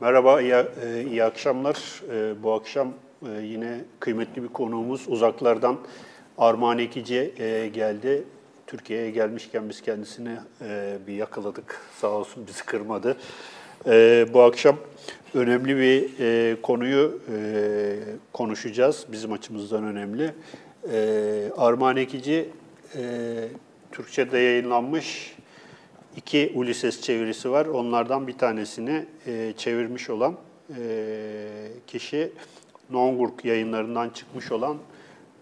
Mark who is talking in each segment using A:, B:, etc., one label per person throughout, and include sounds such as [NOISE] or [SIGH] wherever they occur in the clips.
A: Merhaba, iyi, e, iyi akşamlar. E, Bu akşam e, yine kıymetli bir konuğumuz uzaklardan Armağan Ekici geldi. Türkiye'ye gelmişken biz kendisini bir yakaladık. Sağ olsun bizi kırmadı. Bu akşam önemli bir konuyu konuşacağız. Bizim açımızdan önemli. Armağan Ekici Türkçe'de yayınlanmış iki Ulises çevirisi var. Onlardan bir tanesini e, çevirmiş olan e, kişi Nongurk yayınlarından çıkmış olan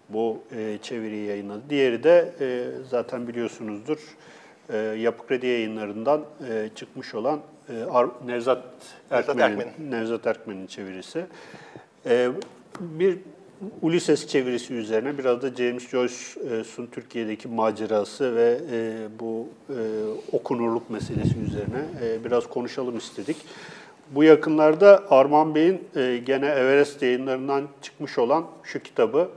A: bu e, çeviriyi yayınladı. Diğeri de e, zaten biliyorsunuzdur e, Yapı Kredi yayınlarından e, çıkmış olan e, Ar- Nevzat Erkmen'in. Nevzat Erkmen'in çevirisi. E, bir Ulises çevirisi üzerine biraz da James Joyce'un Türkiye'deki macerası ve e, bu e, okunurluk meselesi üzerine e, biraz konuşalım istedik. Bu yakınlarda Arman Bey'in gene Everest yayınlarından çıkmış olan şu kitabı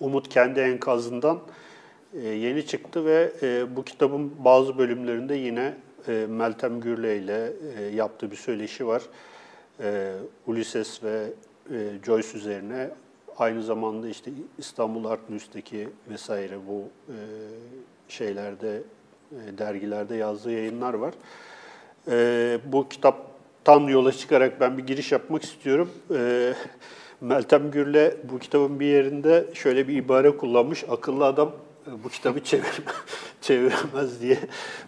A: Umut Kendi Enkazından yeni çıktı ve bu kitabın bazı bölümlerinde yine Meltem Gürle ile yaptığı bir söyleşi var. E, Ulysses ve e, Joyce üzerine aynı zamanda işte İstanbul Art News'teki vesaire bu e, şeylerde e, dergilerde yazdığı yayınlar var. E, bu kitaptan yola çıkarak ben bir giriş yapmak istiyorum. E, Meltem Gürle bu kitabın bir yerinde şöyle bir ibare kullanmış. Akıllı adam e, bu kitabı çevir, [LAUGHS] çeviremez diye.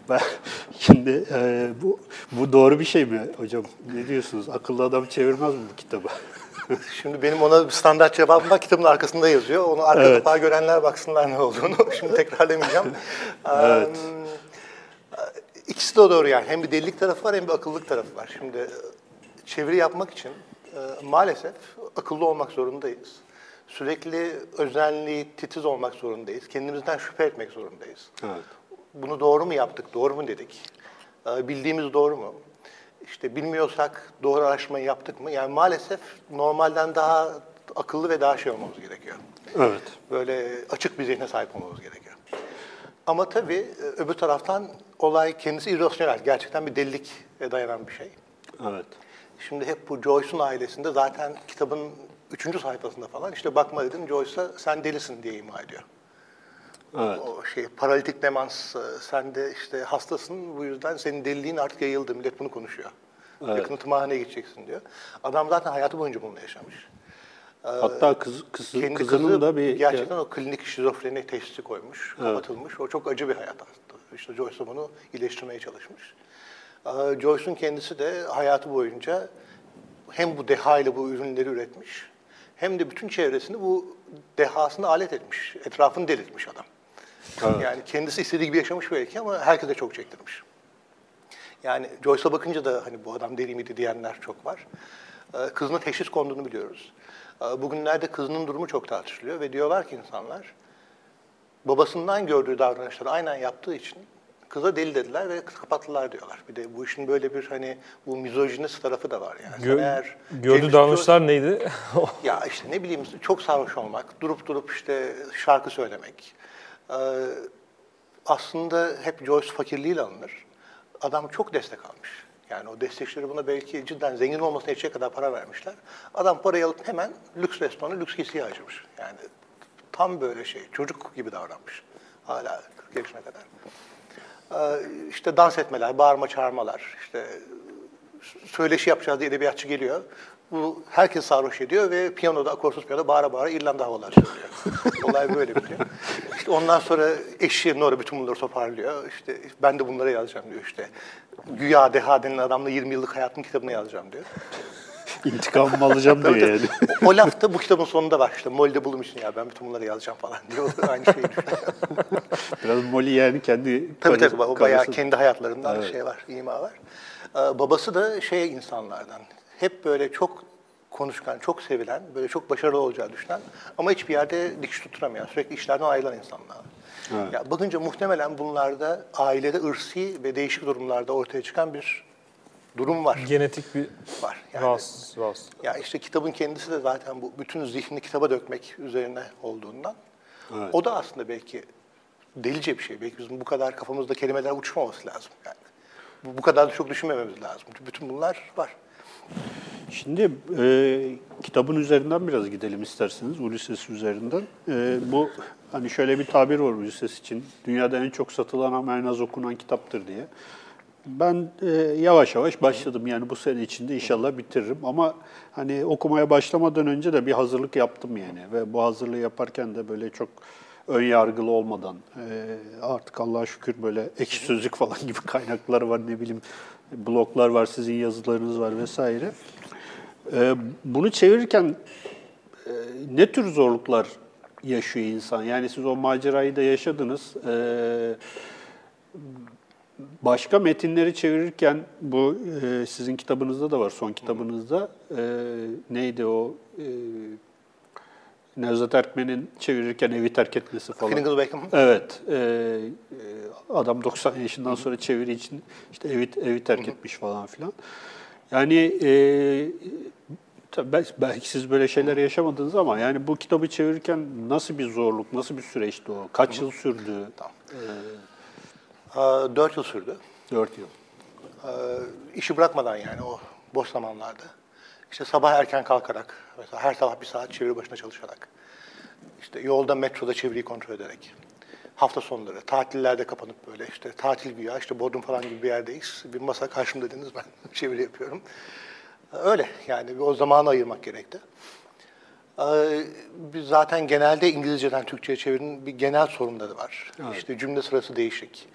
A: Ben [LAUGHS] şimdi e, bu bu doğru bir şey mi hocam? Ne diyorsunuz? Akıllı adam çevirmez mi bu kitabı? [LAUGHS] [LAUGHS]
B: Şimdi benim ona standart cevabım var. Kitabın arkasında yazıyor. Onu arka
A: Evet.
B: kapağı görenler baksınlar ne olduğunu. [LAUGHS] Şimdi tekrarlamayacağım. [LAUGHS]
A: Evet.
B: Eee, İkisi de doğru yani. Hem bir delilik tarafı var hem bir akıllılık tarafı var. Şimdi e, çeviri yapmak için e, maalesef akıllı olmak zorundayız. Sürekli özenli, titiz olmak zorundayız. Kendimizden şüphe etmek zorundayız.
A: Evet.
B: Bunu doğru mu yaptık, doğru mu dedik? Ee, Bildiğimiz doğru mu? İşte bilmiyorsak doğru araştırmayı yaptık mı? Yani maalesef normalden daha akıllı ve daha şey olmamız gerekiyor.
A: Evet.
B: Böyle açık bir zihne sahip olmamız gerekiyor. Ama tabii e, öbür taraftan olay kendisi irrasyonel. Gerçekten bir delilik dayanan bir şey.
A: Evet.
B: Şimdi hep bu Joyce'un ailesinde zaten kitabın üçüncü sayfasında falan işte bakma dedim Joyce'a sen delisin diye ima ediyor.
A: Evet.
B: O şey paralitik demans, e, sen de işte hastasın bu yüzden senin deliliğin artık yayıldı. Millet bunu konuşuyor.
A: Evet.
B: Yakında tımarhaneye gideceksin diyor. Adam zaten hayatı boyunca bununla yaşamış.
A: Hatta kız, kız,
B: Kendi
A: kızının
B: kızı
A: da bir
B: gerçekten o klinik şizofreni teşhisi koymuş, kapatılmış. O çok acı bir hayat aslında. İşte Joyce bunu iyileştirmeye çalışmış. Ee, Joyce'un kendisi de hayatı boyunca hem bu deha ile bu ürünleri üretmiş, hem de bütün çevresini bu dehasını alet etmiş. Etrafını delirtmiş adam.
A: Evet.
B: Yani kendisi istediği gibi yaşamış belki ama herkese çok çektirmiş. Yani Joyce'a bakınca da hani bu adam deli miydi diyenler çok var. Ee, Kızına teşhis konduğunu biliyoruz. Ee, Bugünlerde kızının durumu çok tartışılıyor ve diyorlar ki insanlar babasından gördüğü davranışları aynen yaptığı için kıza deli dediler ve kapattılar diyorlar. Bir de bu işin böyle bir hani bu mizojinist tarafı da var yani.
C: Gö-
B: eğer
C: gördüğü
B: James
C: davranışlar neydi?
B: ya işte ne bileyim çok sarhoş olmak, durup durup işte şarkı söylemek. Ee, aslında hep Joyce fakirliğiyle alınır. Adam çok destek almış. Yani o destekçileri buna belki cidden zengin olmasına yetecek kadar para vermişler. Adam parayı alıp hemen lüks restoranı lüks giysiye harcamış. Yani tam böyle şey, çocuk gibi davranmış. Hala 40 yaşına kadar. Ee, işte dans etmeler, bağırma çağırmalar, işte söyleşi yapacağız diye edebiyatçı geliyor. Bu herkes sarhoş ediyor ve piyanoda, akorsuz piyanoda bağıra bağıra İrlanda havaları söylüyor. [LAUGHS] Olay böyle bitiyor. İşte ondan sonra eşi Nora bütün bunları toparlıyor. İşte ben de bunları yazacağım diyor işte. Güya Deha denilen adamla 20 yıllık hayatın kitabını yazacağım diyor. [LAUGHS]
A: intikamımı alacağım diyor yani.
B: O, o laf da bu kitabın sonunda var. İşte Molly'de bulmuşsun ya ben bütün bunları yazacağım falan diyor. Aynı şeyi düşünüyor. [LAUGHS]
A: Biraz Molly yani kendi
B: Tabii tabii o bayağı kendi hayatlarından
A: Evet.
B: şey var, ima var. Ee, babası da şey insanlardan, hep böyle çok konuşkan, çok sevilen, böyle çok başarılı olacağı düşünen ama hiçbir yerde dikiş tutturamayan, sürekli işlerden ayrılan insanlar.
A: Evet.
B: Ya bakınca muhtemelen bunlarda ailede ırsi ve değişik durumlarda ortaya çıkan bir durum var.
C: Genetik bir
B: var. Yani,
C: rahatsız, rahatsız.
B: ya işte kitabın kendisi de zaten bu bütün zihnini kitaba dökmek üzerine olduğundan.
A: Evet.
B: O da aslında belki delice bir şey. Belki bizim bu kadar kafamızda kelimeler uçmaması lazım yani. Bu, bu kadar da çok düşünmememiz lazım. Bütün bunlar var.
A: Şimdi e, kitabın üzerinden biraz gidelim isterseniz, Ulysses üzerinden. E, bu hani şöyle bir tabir var Ulysses için, dünyada en çok satılan ama en az okunan kitaptır diye. Ben e, yavaş yavaş başladım yani bu sene içinde inşallah bitiririm ama hani okumaya başlamadan önce de bir hazırlık yaptım yani ve bu hazırlığı yaparken de böyle çok ön yargılı olmadan e, artık Allah'a şükür böyle ekşi sözlük falan gibi [LAUGHS] kaynaklar var ne bileyim bloglar var sizin yazılarınız var vesaire. E, bunu çevirirken e, ne tür zorluklar yaşıyor insan? Yani siz o macerayı da yaşadınız. E, Başka metinleri çevirirken bu e, sizin kitabınızda da var, son kitabınızda. E, neydi o? E, Nevzat Erkmen'in çevirirken evi terk etmesi falan.
B: Finnegan Wake
A: Evet. E, e, adam 90 yaşından sonra çeviri için işte evi, evi terk etmiş falan filan. Yani e, tabii bel- belki siz böyle şeyler yaşamadınız ama yani bu kitabı çevirirken nasıl bir zorluk, nasıl bir süreçti o? Kaç yıl sürdü?
B: Tamam. Aa, Dört yıl sürdü.
A: Dört yıl.
B: Ee, işi bırakmadan yani o boş zamanlarda. İşte sabah erken kalkarak, mesela her sabah bir saat çeviri başına çalışarak. İşte yolda, metroda çeviriyi kontrol ederek. Hafta sonları, tatillerde kapanıp böyle işte tatil güya, işte Bodrum falan gibi bir yerdeyiz. Bir masa karşımda dediniz ben [LAUGHS] çeviri yapıyorum. Öyle yani o zamanı ayırmak gerekti. Ee, biz zaten genelde İngilizceden Türkçe'ye çevirinin bir genel sorunları var.
A: Evet.
B: İşte cümle sırası değişik.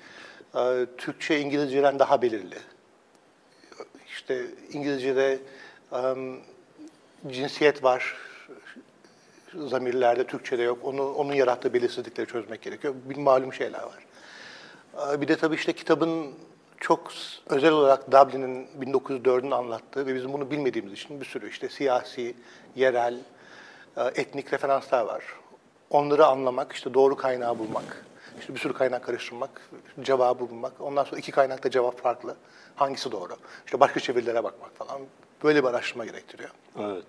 B: Ee, Türkçe İngilizceden daha belirli. İşte İngilizce'de cinsiyet var, zamirlerde Türkçe'de yok. Onu, onun yarattığı belirsizlikleri çözmek gerekiyor. Bir malum şeyler var. Ee, Bir de tabii işte kitabın çok özel olarak Dublin'in 1904'ünü anlattığı ve bizim bunu bilmediğimiz için bir sürü işte siyasi, yerel, e, etnik referanslar var. Onları anlamak, işte doğru kaynağı bulmak, işte bir sürü kaynak karıştırmak, cevabı bulmak. Ondan sonra iki kaynakta cevap farklı. Hangisi doğru? İşte başka çevirilere bakmak falan. Böyle bir araştırma gerektiriyor.
A: Evet.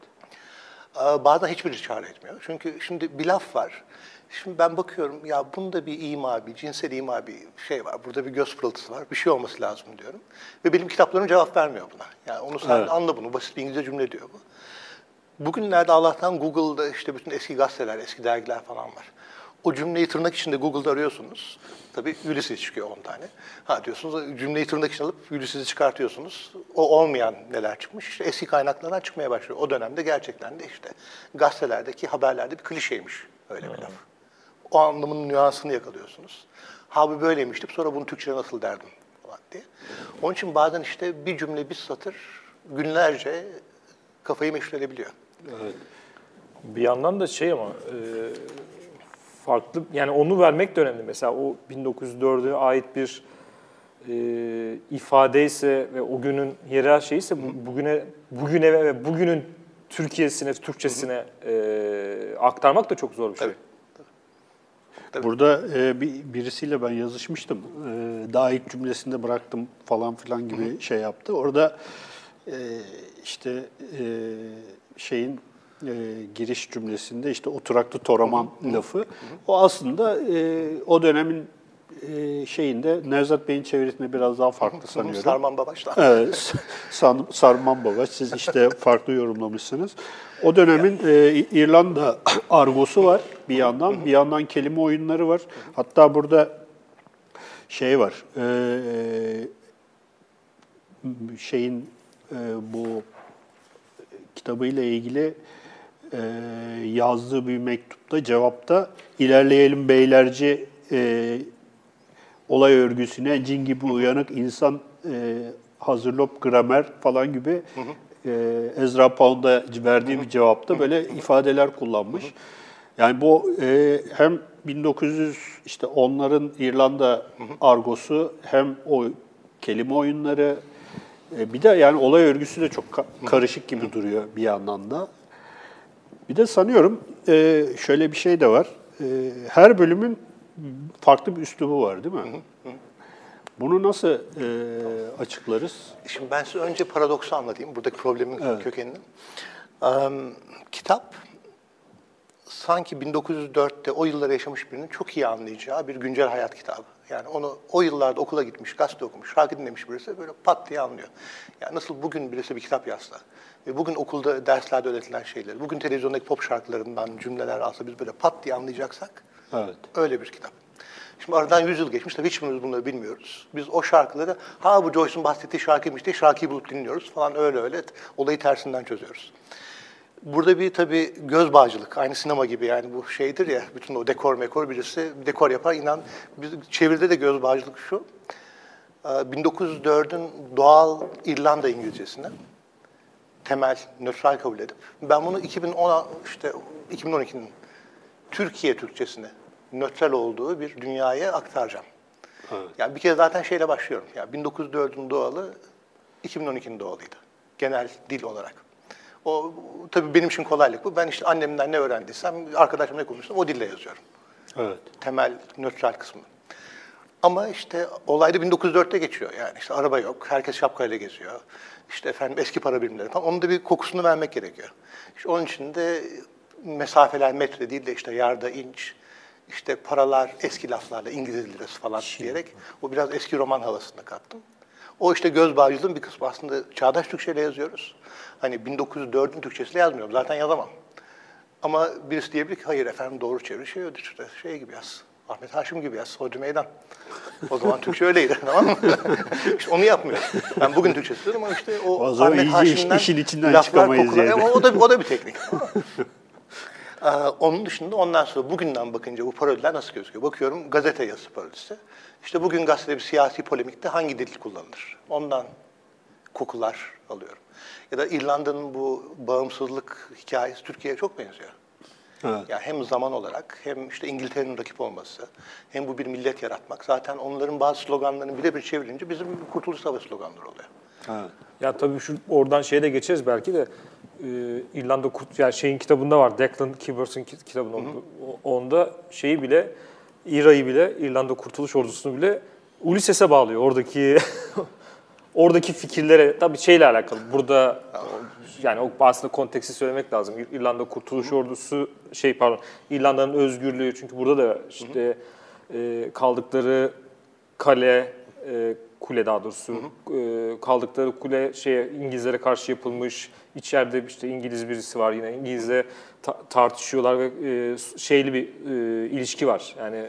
B: Ee, Bazen hiçbiri çare etmiyor. Çünkü şimdi bir laf var. Şimdi ben bakıyorum ya bunda bir ima, bir cinsel ima bir şey var. Burada bir göz pırıltısı var. Bir şey olması lazım diyorum. Ve benim kitaplarım cevap vermiyor buna. Yani onu sen
A: Evet.
B: anla bunu. Basit bir İngilizce cümle diyor bu. Bugünlerde Allah'tan Google'da işte bütün eski gazeteler, eski dergiler falan var. O cümleyi tırnak içinde Google'da arıyorsunuz. Tabii Ulysses çıkıyor 10 tane. Ha diyorsunuz cümleyi tırnak içine alıp Ulysses'i çıkartıyorsunuz. O olmayan neler çıkmış? İşte eski kaynaklardan çıkmaya başlıyor. O dönemde gerçekten de işte gazetelerdeki haberlerde bir klişeymiş öyle bir laf. O anlamın nüansını yakalıyorsunuz. Ha bu böyleymiş deyip sonra bunu Türkçe'ye nasıl derdim falan diye. Onun için bazen işte bir cümle bir satır günlerce kafayı meşgul edebiliyor.
C: Bir yandan da şey ama e, farklı yani onu vermek de önemli. Mesela o 1904'e ait bir e, ifadeyse ve o günün yerel şeyse bu- bugüne bugüne ve bugünün Türkiye'sine, Türkçesine e, aktarmak da çok zor bir şey.
B: Tabii. Tabii.
A: Burada e, bir, birisiyle ben yazışmıştım. E, daha ilk cümlesinde bıraktım falan filan gibi şey yaptı. Orada e, işte e, şeyin e, giriş cümlesinde işte oturaklı toraman lafı. O aslında e, o dönemin e, şeyinde Nevzat Bey'in çevirisinde biraz daha farklı sanıyorum.
B: Sarman Babaş'la.
A: Evet, San, Sarman Baba. Siz işte [LAUGHS] farklı yorumlamışsınız. O dönemin e, İrlanda [LAUGHS] argosu var bir yandan, bir yandan kelime oyunları var. Hatta burada şey var, e, şeyin e, bu kitabıyla ilgili e, yazdığı bir mektupta, cevapta ilerleyelim beylerci e, olay örgüsüne cin gibi uyanık insan e, hazırlop gramer falan gibi e, Ezra Pound'a verdiği bir cevapta böyle ifadeler kullanmış. Yani bu e, hem 1900 işte onların İrlanda argosu hem o kelime oyunları e, bir de yani olay örgüsü de çok ka- karışık gibi duruyor bir yandan da. Bir de sanıyorum e, şöyle bir şey de var. E, her bölümün farklı bir üslubu var değil mi? Bunu nasıl e, açıklarız?
B: Şimdi ben size önce paradoksu anlatayım, buradaki problemin
A: Evet.
B: kökenini. Em, kitap sanki 1904'te o yılları yaşamış birinin çok iyi anlayacağı bir güncel hayat kitabı. Yani onu o yıllarda okula gitmiş, gazete okumuş, şarkı dinlemiş birisi böyle pat diye anlıyor. Yani nasıl bugün birisi bir kitap yazsa ve bugün okulda derslerde öğretilen şeyleri, bugün televizyondaki pop şarkılarından cümleler alsa biz böyle pat diye anlayacaksak
A: Evet.
B: öyle bir kitap. Şimdi aradan 100 yıl geçmiş tabii hiçbirimiz bunları bilmiyoruz. Biz o şarkıları ha bu Joyce'un bahsettiği şarkıymış diye şarkıyı bulup dinliyoruz falan öyle öyle olayı tersinden çözüyoruz. Burada bir tabii göz bağcılık, aynı sinema gibi yani bu şeydir ya, bütün o dekor mekor birisi bir dekor yapar. inan biz çeviride de göz bağcılık şu. Ee, 1904'ün doğal İrlanda İngilizcesine temel nötral kabul edip ben bunu 2010 işte 2012'nin Türkiye Türkçesine nötral olduğu bir dünyaya aktaracağım.
A: Evet.
B: Yani bir kere zaten şeyle başlıyorum. Yani 1904'ün doğalı 2012'nin doğalıydı. Genel dil olarak. O tabii benim için kolaylık bu. Ben işte annemden ne öğrendiysem, arkadaşımla ne konuştum o dille yazıyorum.
A: Evet.
B: Temel nötral kısmı. Ama işte olay da 1904'te geçiyor yani. işte araba yok, herkes şapkayla geziyor. İşte efendim eski para birimleri falan. Onun da bir kokusunu vermek gerekiyor. İşte onun için de mesafeler metre değil de işte yarda inç, işte paralar eski laflarla İngiliz lirası falan diyerek o biraz eski roman havasında kattım. O işte göz bağcılığın bir kısmı aslında çağdaş Türkçeyle yazıyoruz. Hani 1904'ün Türkçesiyle yazmıyorum. Zaten yazamam. Ama birisi diyebilir ki hayır efendim doğru çeviri şey ödür işte şey gibi yaz. Ahmet Haşim gibi yaz. Hodri Meydan. O zaman Türkçe öyleydi [LAUGHS] tamam mı? işte onu yapmıyor. Ben bugün Türkçe istiyorum ama işte o,
A: O
B: Ahmet Haşim'den
A: işin içinden çıkamayız
B: kokular-
A: yani.
B: Ama o da, o da bir teknik. [LAUGHS] Ee, onun dışında ondan sonra bugünden bakınca bu parodiler nasıl gözüküyor? Bakıyorum gazete yazısı parodisi. İşte bugün gazetede bir siyasi polemikte hangi dil kullanılır? Ondan kokular alıyorum. Ya da İrlanda'nın bu bağımsızlık hikayesi Türkiye'ye çok benziyor.
A: Evet.
B: Yani hem zaman olarak hem işte İngiltere'nin rakip olması hem bu bir millet yaratmak. Zaten onların bazı sloganlarını birebir çevirince bizim Kurtuluş Savaşı sloganları oluyor.
A: Evet.
C: Ya tabii şu oradan şeye de geçeriz belki de e, İrlanda Kurt yani şeyin kitabında var. Declan Kibbert'ın ki- kitabında o- onda şeyi bile İra'yı bile İrlanda Kurtuluş Ordusu'nu bile Ulysses'e bağlıyor. Oradaki [LAUGHS] oradaki fikirlere tabii şeyle alakalı. Burada yani o aslında konteksti söylemek lazım. İr- İrlanda Kurtuluş Ordusu şey pardon İrlanda'nın özgürlüğü çünkü burada da işte e, kaldıkları kale e, kule daha doğrusu e, kaldıkları kule şeye İngilizlere karşı yapılmış. İçeride işte İngiliz birisi var yine İngilizle ta- tartışıyorlar ve e, şeyli bir e, ilişki var. Yani e,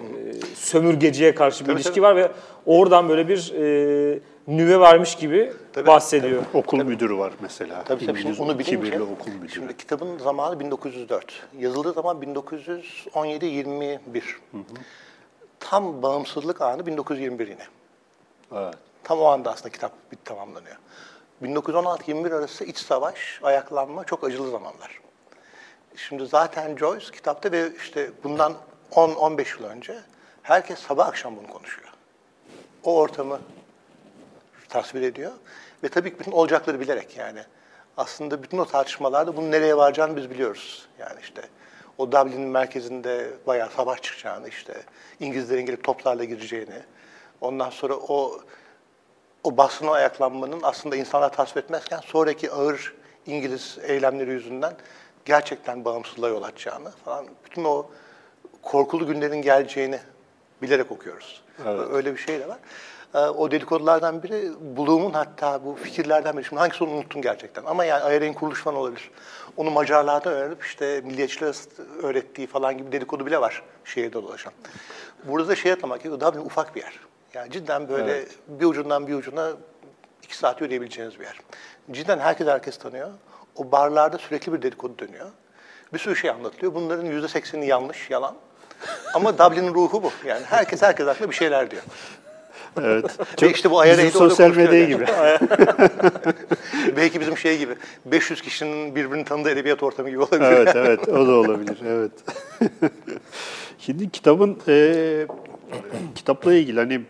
C: sömürgeciye karşı bir
B: Tabii,
C: ilişki
B: tabii.
C: var ve oradan böyle bir e, nüve vermiş gibi
B: Tabii,
C: bahsediyor.
A: Okul müdürü var mesela.
B: Tabii tabii şimdi onu bilince,
A: okul müdürü.
B: şimdi kitabın zamanı 1904. Yazıldığı zaman 1917-21. Tam bağımsızlık anı 1921 yine.
A: Evet.
B: Tam o anda aslında kitap bir tamamlanıyor. 1916-21 arası iç savaş, ayaklanma çok acılı zamanlar. Şimdi zaten Joyce kitapta ve işte bundan 10-15 yıl önce herkes sabah akşam bunu konuşuyor. O ortamı tasvir ediyor ve tabii ki bütün olacakları bilerek yani. Aslında bütün o tartışmalarda bunun nereye varacağını biz biliyoruz. Yani işte o Dublin'in merkezinde bayağı savaş çıkacağını, işte İngilizlerin gelip toplarla gireceğini, ondan sonra o o basına ayaklanmanın aslında insanlar tasvip etmezken sonraki ağır İngiliz eylemleri yüzünden gerçekten bağımsızlığa yol açacağını falan bütün o korkulu günlerin geleceğini bilerek okuyoruz.
A: Evet.
B: Öyle bir şey de var. Ee, O dedikodulardan biri Bloom'un hatta bu fikirlerden biri. Şimdi hangisini unuttum gerçekten. Ama yani IRA'nın kuruluş falan olabilir. Onu Macarlardan öğrenip işte milliyetçilere öğrettiği falan gibi dedikodu bile var şehirde dolaşan. Burada da şey atlamak gerekiyor. Dublin ufak bir yer. Yani cidden böyle bir ucundan bir ucuna iki saat yürüyebileceğiniz bir yer. Cidden herkes herkes tanıyor. O barlarda sürekli bir dedikodu dönüyor. Bir sürü şey anlatılıyor. Bunların yüzde sekseni yanlış, yalan. Ama Dublin'in ruhu bu. Yani herkes herkes hakkında bir şeyler diyor.
A: Evet.
B: Ve işte bu IRA'da
A: Bizim sosyal medya gibi. [LAUGHS]
B: Belki bizim şey gibi 500 kişinin birbirini tanıdığı edebiyat ortamı gibi olabilir.
A: evet, [LAUGHS] evet. O da olabilir. Evet. [LAUGHS] Şimdi kitabın e, kitapla ilgili hani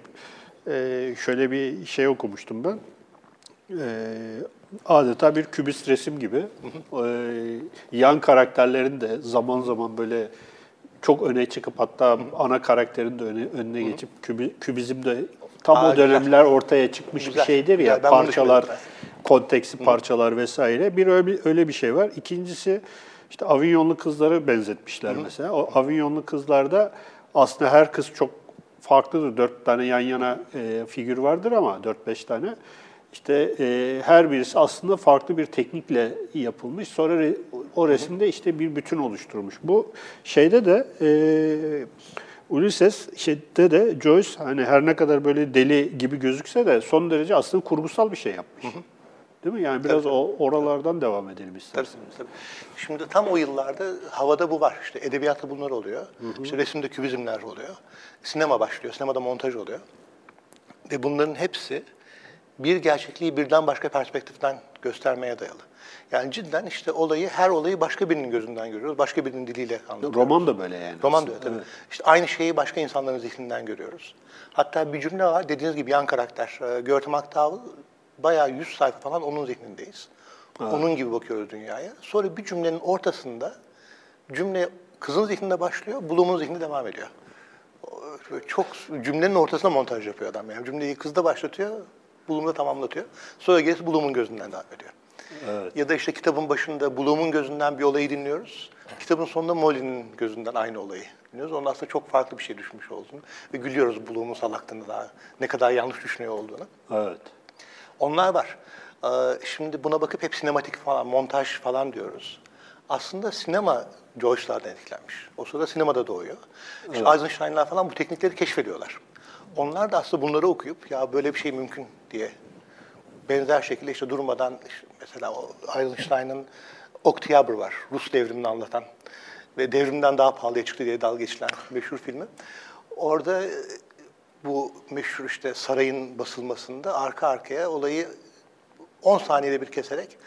A: e, şöyle bir şey okumuştum ben. E, adeta bir kübist resim gibi. E, yan karakterlerin de zaman zaman böyle çok öne çıkıp hatta ana karakterin de öne, önüne geçip kübi, kübizm de tam
B: Aa,
A: o
B: güzel.
A: dönemler ortaya çıkmış
B: Güzel.
A: bir şeydir ya
B: Güzel,
A: parçalar konteksi parçalar vesaire. Bir öyle, öyle bir şey var. İkincisi işte Avignonlu kızları benzetmişler mesela. O Avignonlu kızlarda aslında her kız çok farklıdır. Dört tane yan yana e, figür vardır ama dört beş tane. İşte e, her birisi aslında farklı bir teknikle yapılmış. Sonra re- o resimde işte bir bütün oluşturmuş. Bu şeyde de e, Ulysses şeyde de Joyce hani her ne kadar böyle deli gibi gözükse de son derece aslında kurgusal bir şey yapmış. Değil mi? Yani biraz o oralardan devam edelim
B: Tabii,
A: isterseniz.
B: tabii. Şimdi tam o yıllarda havada bu var. İşte edebiyatta bunlar oluyor. İşte resimde kübizmler oluyor. Sinema başlıyor. Sinemada montaj oluyor. Ve bunların hepsi bir gerçekliği birden başka perspektiften göstermeye dayalı. Yani cidden işte olayı, her olayı başka birinin gözünden görüyoruz. Başka birinin diliyle anlatıyoruz.
A: Roman da böyle yani.
B: Roman da öyle tabii. İşte aynı şeyi başka insanların zihninden görüyoruz. Hatta bir cümle var dediğiniz gibi yan karakter. E, Görtem Aktağ bayağı 100 sayfa falan onun zihnindeyiz. Onun gibi bakıyoruz dünyaya. Sonra bir cümlenin ortasında cümle kızın zihninde başlıyor, Bloom'un zihni devam ediyor. Çok cümlenin ortasına montaj yapıyor adam. Yani cümleyi kızda başlatıyor, Bloom'da tamamlatıyor. Sonra gerisi Bloom'un gözünden devam ediyor. Ya da işte kitabın başında Bloom'un gözünden bir olayı dinliyoruz. Kitabın sonunda Molly'nin gözünden aynı olayı dinliyoruz. Onun aslında çok farklı bir şey düşmüş olduğunu ve gülüyoruz Bloom'un salaklığını daha ne kadar yanlış düşünüyor olduğunu.
A: Evet.
B: Onlar var. Ee, Şimdi buna bakıp hep sinematik falan, montaj falan diyoruz. Aslında sinema Joyce'lardan etkilenmiş. O sırada sinemada doğuyor. İşte Eisenstein'lar falan bu teknikleri keşfediyorlar. Onlar da aslında bunları okuyup ya böyle bir şey mümkün diye benzer şekilde işte durmadan işte mesela o Eisenstein'ın Oktyabr var. Rus devrimini anlatan ve devrimden daha pahalıya çıktı diye dalga geçilen meşhur filmi. Orada e, bu meşhur işte sarayın basılmasında arka arkaya olayı 10 saniyede bir keserek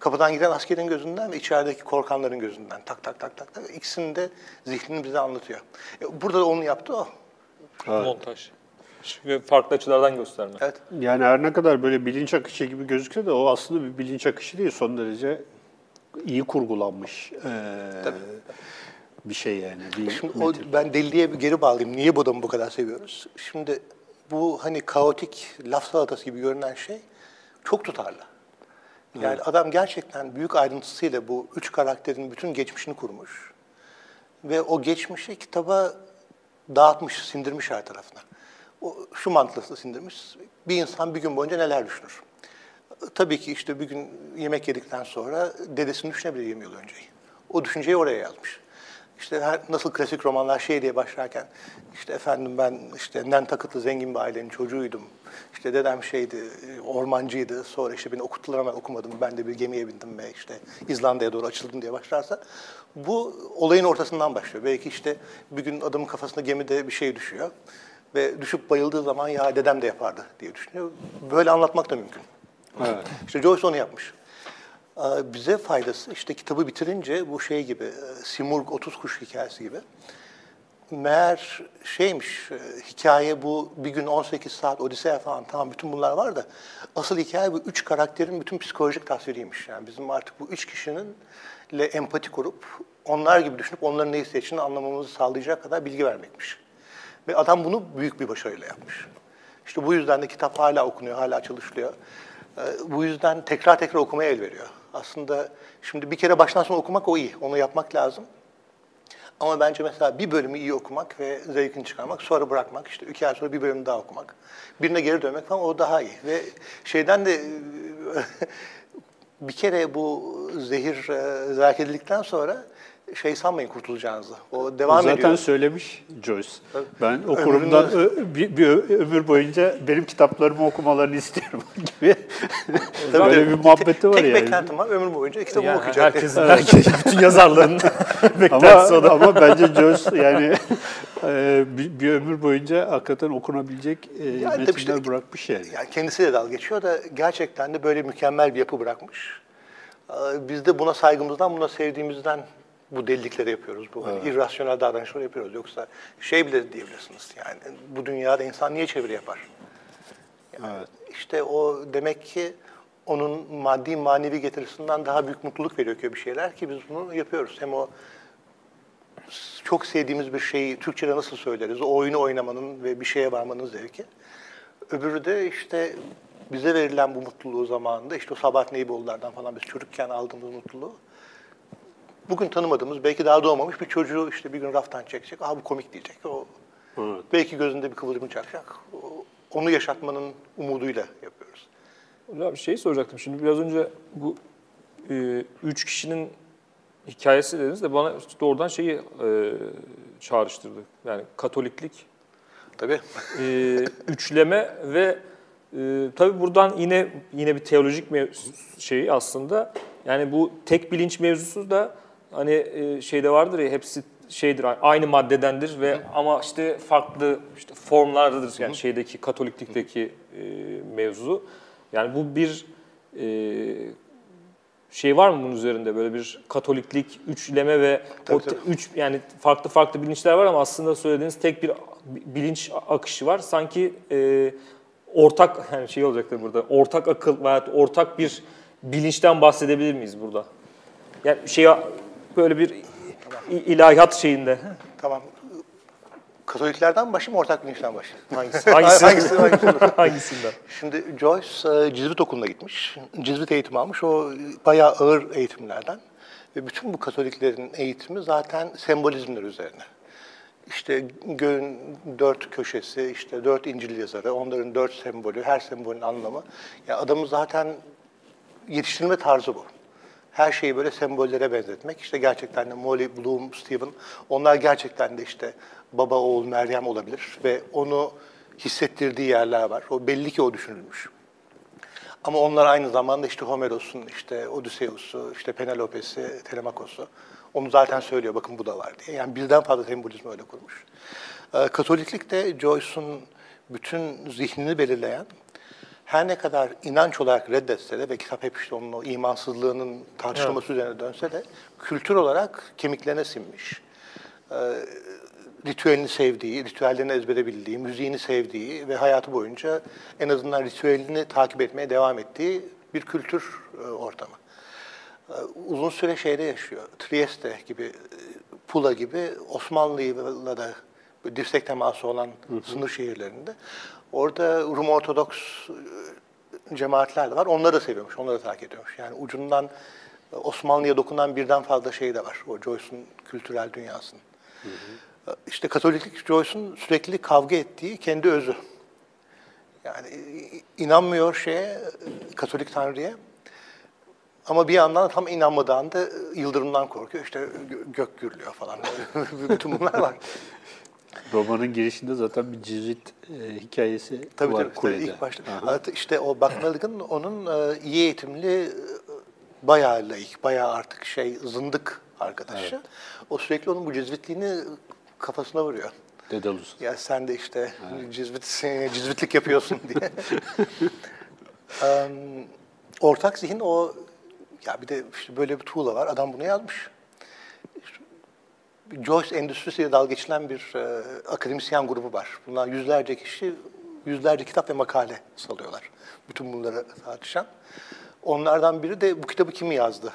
B: kapıdan giren askerin gözünden ve içerideki korkanların gözünden tak tak tak tak tak ikisini de zihnini bize anlatıyor. E, Burada da onu yaptı o.
C: Montaj. Ve farklı açılardan gösterme.
B: Evet.
A: Yani her ne kadar böyle bilinç akışı gibi gözükse de o aslında bir bilinç akışı değil. Son derece iyi kurgulanmış eee, bir şey yani. Bir
B: Şimdi o, ben deliliğe bir geri bağlayayım. Niye bu adamı bu kadar seviyoruz? Şimdi bu hani kaotik laf salatası gibi görünen şey çok tutarlı. Yani adam gerçekten büyük ayrıntısıyla bu üç karakterin bütün geçmişini kurmuş. Ve o geçmişi kitaba dağıtmış, sindirmiş her tarafına. O, şu mantıkla sindirmiş. Bir insan bir gün boyunca neler düşünür? Tabii ki işte bir gün yemek yedikten sonra dedesini düşünebilir 20 yıl önceyi. O düşünceyi oraya yazmış. İşte her, nasıl klasik romanlar şey diye başlarken işte efendim ben işte Nantucket'lı zengin bir ailenin çocuğuydum. İşte dedem şeydi, ormancıydı. Sonra işte beni okuttular ama okumadım. Ben de bir gemiye bindim ve işte İzlanda'ya doğru açıldım diye başlarsa bu olayın ortasından başlıyor. Belki işte bir gün adamın kafasında gemide bir şey düşüyor ve düşüp bayıldığı zaman ya dedem de yapardı diye düşünüyor. Böyle anlatmak da mümkün.
A: Evet. [LAUGHS]
B: İşte Joyce onu yapmış. Ee, Bize faydası işte kitabı bitirince bu şey gibi, e, Simurg 30 kuş hikayesi gibi. Meğer şeymiş, e, hikaye bu bir gün 18 saat Odisea falan tamam bütün bunlar var da asıl hikaye bu üç karakterin bütün psikolojik tasviriymiş. Yani bizim artık bu üç kişinin ile empati kurup onlar gibi düşünüp onların ne hissettiğini anlamamızı sağlayacak kadar bilgi vermekmiş. Ve adam bunu büyük bir başarıyla yapmış. İşte bu yüzden de kitap hala okunuyor, hala çalışılıyor. Ee, Bu yüzden tekrar tekrar okumaya el veriyor. Aslında şimdi bir kere baştan sona okumak o iyi, onu yapmak lazım. Ama bence mesela bir bölümü iyi okumak ve zevkini çıkarmak, sonra bırakmak, işte iki ay sonra bir bölümü daha okumak, birine geri dönmek falan o daha iyi. Ve şeyden de [LAUGHS] bir kere bu zehir e, zerk edildikten sonra şey sanmayın kurtulacağınızı. O devam
A: Zaten
B: ediyor.
A: söylemiş Joyce.
B: Tabii.
A: Ben okurumdan ö- bir, bir ömür boyunca benim kitaplarımı okumalarını istiyorum [LAUGHS] gibi.
B: Tabii
A: Böyle
B: de
A: bir muhabbeti var
B: tek
A: yani.
B: beklentim var, ömür boyunca kitabımı
C: Yani
B: okuyacak.
C: herkesin, herkes, bütün yazarların [LAUGHS] [LAUGHS]
A: Ama,
C: beklentisi o da.
A: ama bence Joyce yani e, bir, bir ömür boyunca hakikaten okunabilecek e,
B: Yani
A: metinler
B: işte-
A: bırakmış yani.
B: Yani kendisiyle dalga geçiyor da gerçekten de böyle mükemmel bir yapı bırakmış. Biz de buna saygımızdan, buna sevdiğimizden bu delilikleri yapıyoruz. Bu hani irrasyonel davranışları yapıyoruz. Yoksa şey bile diyebilirsiniz yani bu dünyada insan niye çeviri yapar?
A: Evet.
B: İşte o demek ki onun maddi manevi getirisinden daha büyük mutluluk veriyor ki bir şeyler ki biz bunu yapıyoruz. Hem o çok sevdiğimiz bir şeyi Türkçe'de nasıl söyleriz? O oyunu oynamanın ve bir şeye varmanın zevki. Öbürü de işte bize verilen bu mutluluğu zamanında işte o Sabahat Neyboğullar'dan falan biz çocukken aldığımız mutluluğu bugün tanımadığımız belki daha doğmamış bir çocuğu işte bir gün raftan çekecek. Aa bu komik diyecek. O
A: Evet.
B: Belki gözünde bir kıvılcım çakacak. O- Onu yaşatmanın umuduyla yapıyoruz.
C: Hocam şey soracaktım. Şimdi biraz önce bu e, üç kişinin hikayesi dediniz de bana doğrudan şeyi e, çağrıştırdı. Yani Katoliklik,
B: Tabii.
C: e, [LAUGHS] üçleme ve e, tabii buradan yine yine bir teolojik mev- şey aslında. Yani bu tek bilinç mevzusu da hani e, şeyde vardır ya hepsi şeydir aynı maddedendir ve ama işte farklı işte formlardadır yani şeydeki Katoliklikteki e, mevzu. Yani bu bir e, şey var mı bunun üzerinde böyle bir Katoliklik, üçleme ve
B: Tabii,
C: o
B: tabii.
C: üç yani farklı farklı bilinçler var ama aslında söylediğiniz tek bir bilinç akışı var. Sanki e, ortak [LAUGHS] yani şey olacaktır burada. Ortak akıl veya ortak bir bilinçten bahsedebilir miyiz burada? Yani şey böyle bir i- ilahiyat şeyinde.
B: Tamam. Katoliklerden başlayayım, ortak bilinçten başlayayım.
C: Hangisi? Hangisi?
B: Hangisi-? [LAUGHS]
C: Hangisinden?
B: Şimdi Joyce e, Cizvit Okulu'na gitmiş. Cizvit eğitimi almış. O bayağı ağır eğitimlerden. Ve bütün bu Katoliklerin eğitimi zaten sembolizmler üzerine. İşte göğün dört köşesi, işte dört İncil yazarı, onların dört sembolü, her sembolün anlamı. Ya adamın zaten yetiştirme tarzı bu. Her şeyi böyle sembollere benzetmek. İşte gerçekten de Molly, Bloom, Stephen, onlar gerçekten de işte baba, oğul, Meryem olabilir. Ve onu hissettirdiği yerler var. O belli ki o düşünülmüş. Ama onlar aynı zamanda işte Homeros'un, işte Odysseus'u, işte Penelope'si, Telemakos'u. Onu zaten söylüyor, bakın bu da var diye. Yani birden fazla sembolizmi öyle kurmuş. Ee, Katoliklik de Joyce'un bütün zihnini belirleyen, her ne kadar inanç olarak reddetse de ve kitap hep işte onun o imansızlığının tartışılması üzerine dönse de kültür olarak kemiklerine sinmiş. Ee, ritüelini sevdiği, ritüellerini ezbere bildiği, müziğini sevdiği ve hayatı boyunca en azından ritüelini takip etmeye devam ettiği bir kültür e, ortamı. Ee, Uzun süre şeyde yaşıyor. Trieste gibi, e, Pula gibi Osmanlı'yla da dirsek teması olan sınır şehirlerinde. Orada Rum Ortodoks cemaatler de var. Onları da seviyormuş, onları da takip ediyormuş. Yani ucundan e, Osmanlı'ya dokunan birden fazla şey de var. O Joyce'un kültürel dünyasının. E, İşte Katoliklik Joyce'un sürekli kavga ettiği kendi özü. Yani e, inanmıyor şeye, Katolik Tanrı'ya. Ama bir yandan tam inanmadan da yıldırımdan korkuyor. İşte gö- gök gürlüyor falan. [LAUGHS] Bütün bunlar var.
A: Romanın girişinde zaten bir cizvit e, hikayesi
B: Tabii
A: var
B: tabii.
A: kulede.
B: ilk başta.
A: Aha.
B: İşte o Bakmalık'ın onun e, iyi eğitimli e, bayağı laik, bayağı artık şey zındık arkadaşı. O sürekli onun bu cizvitliğini kafasına vuruyor.
A: Dedalus.
B: Ya sen de işte cizvit, cizvitlik yapıyorsun diye. [LAUGHS] Em, ortak zihin o, ya bir de işte böyle bir tuğla var, adam bunu yazmış. Joyce endüstrisiyle dalga geçilen bir e, akademisyen grubu var. Bunlar yüzlerce kişi, yüzlerce kitap ve makale salıyorlar. Bütün bunları tartışan. Onlardan biri de bu kitabı kim yazdı?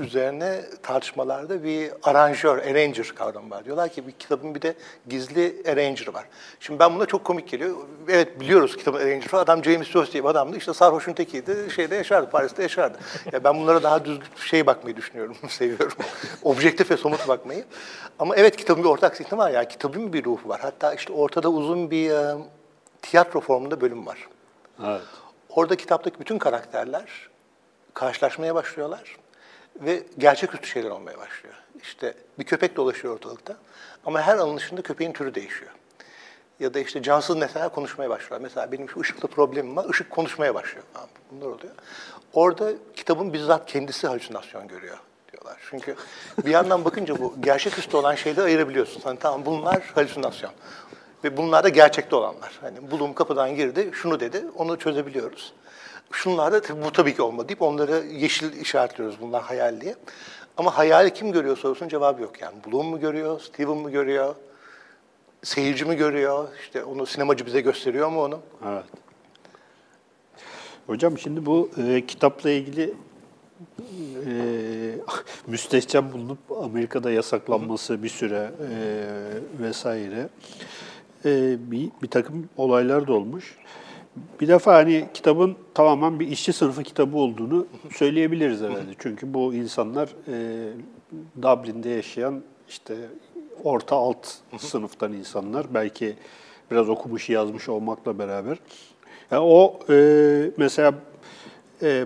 B: Üzerine tartışmalarda bir aranjör, arranger kavramı var. Diyorlar ki bir kitabın bir de gizli arranger var. Şimdi ben buna çok komik geliyor. Evet biliyoruz kitabın arranger var. Adam James Joyce diye bir adamdı. İşte sarhoşun tekiydi. Şeyde yaşardı, Paris'te yaşardı. Ya ben bunlara daha düzgün şey bakmayı düşünüyorum, [LAUGHS] seviyorum. Objektif ve somut bakmayı. Ama evet kitabın bir ortak zihni var ya. Kitabın bir ruhu var. Hatta işte ortada uzun bir e, tiyatro formunda bölüm var.
A: Evet.
B: Orada kitaptaki bütün karakterler karşılaşmaya başlıyorlar ve gerçeküstü şeyler olmaya başlıyor. İşte bir köpek dolaşıyor ortalıkta ama her alınışında köpeğin türü değişiyor. Ya da işte cansız nesneler konuşmaya başlıyor. Mesela benim şu ışıkla problemim var, ışık konuşmaya başlıyor. Bunlar oluyor. Orada kitabın bizzat kendisi halüsinasyon görüyor diyorlar. Çünkü bir yandan bakınca bu gerçeküstü olan şeyleri ayırabiliyorsun. Hani tamam bunlar halüsinasyon. Ve bunlar da gerçekte olanlar. Hani bulum kapıdan girdi, şunu dedi, onu çözebiliyoruz. Şunlar da tabii bu tabii ki olmadı deyip onları yeşil işaretliyoruz bunlar hayal diye. Ama hayali kim görüyor sorusunun cevabı yok yani. Bloom mu görüyor, Steven mi görüyor, seyirci mi görüyor, işte onu sinemacı bize gösteriyor mu onu?
A: Evet. Hocam şimdi bu e, kitapla ilgili e, [LAUGHS] müstehcen bulunup Amerika'da yasaklanması bir süre e, vesaire e, bir, bir takım olaylar da olmuş. Bir defa hani kitabın tamamen bir işçi sınıfı kitabı olduğunu söyleyebiliriz herhalde. Çünkü bu insanlar e, Dublin'de yaşayan işte orta alt sınıftan insanlar. Belki biraz okumuş yazmış olmakla beraber. Yani o e, mesela e,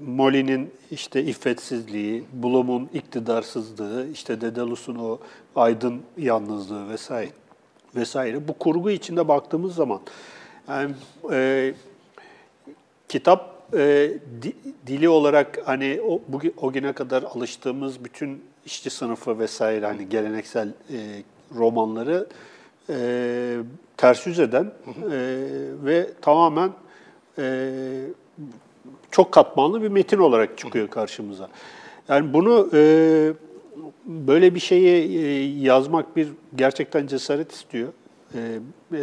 A: Molly'nin işte iffetsizliği, Bloom'un iktidarsızlığı, işte Daedalus'un o aydın yalnızlığı vesaire vesaire. Bu kurgu içinde baktığımız zaman yani e, kitap e, di, dili olarak hani o, bugün, o güne kadar alıştığımız bütün işçi sınıfı vesaire hani geleneksel e, romanları e, ters yüz eden e, ve tamamen e, çok katmanlı bir metin olarak çıkıyor karşımıza. Yani bunu e, böyle bir şeyi e, yazmak bir gerçekten cesaret istiyor. E, e,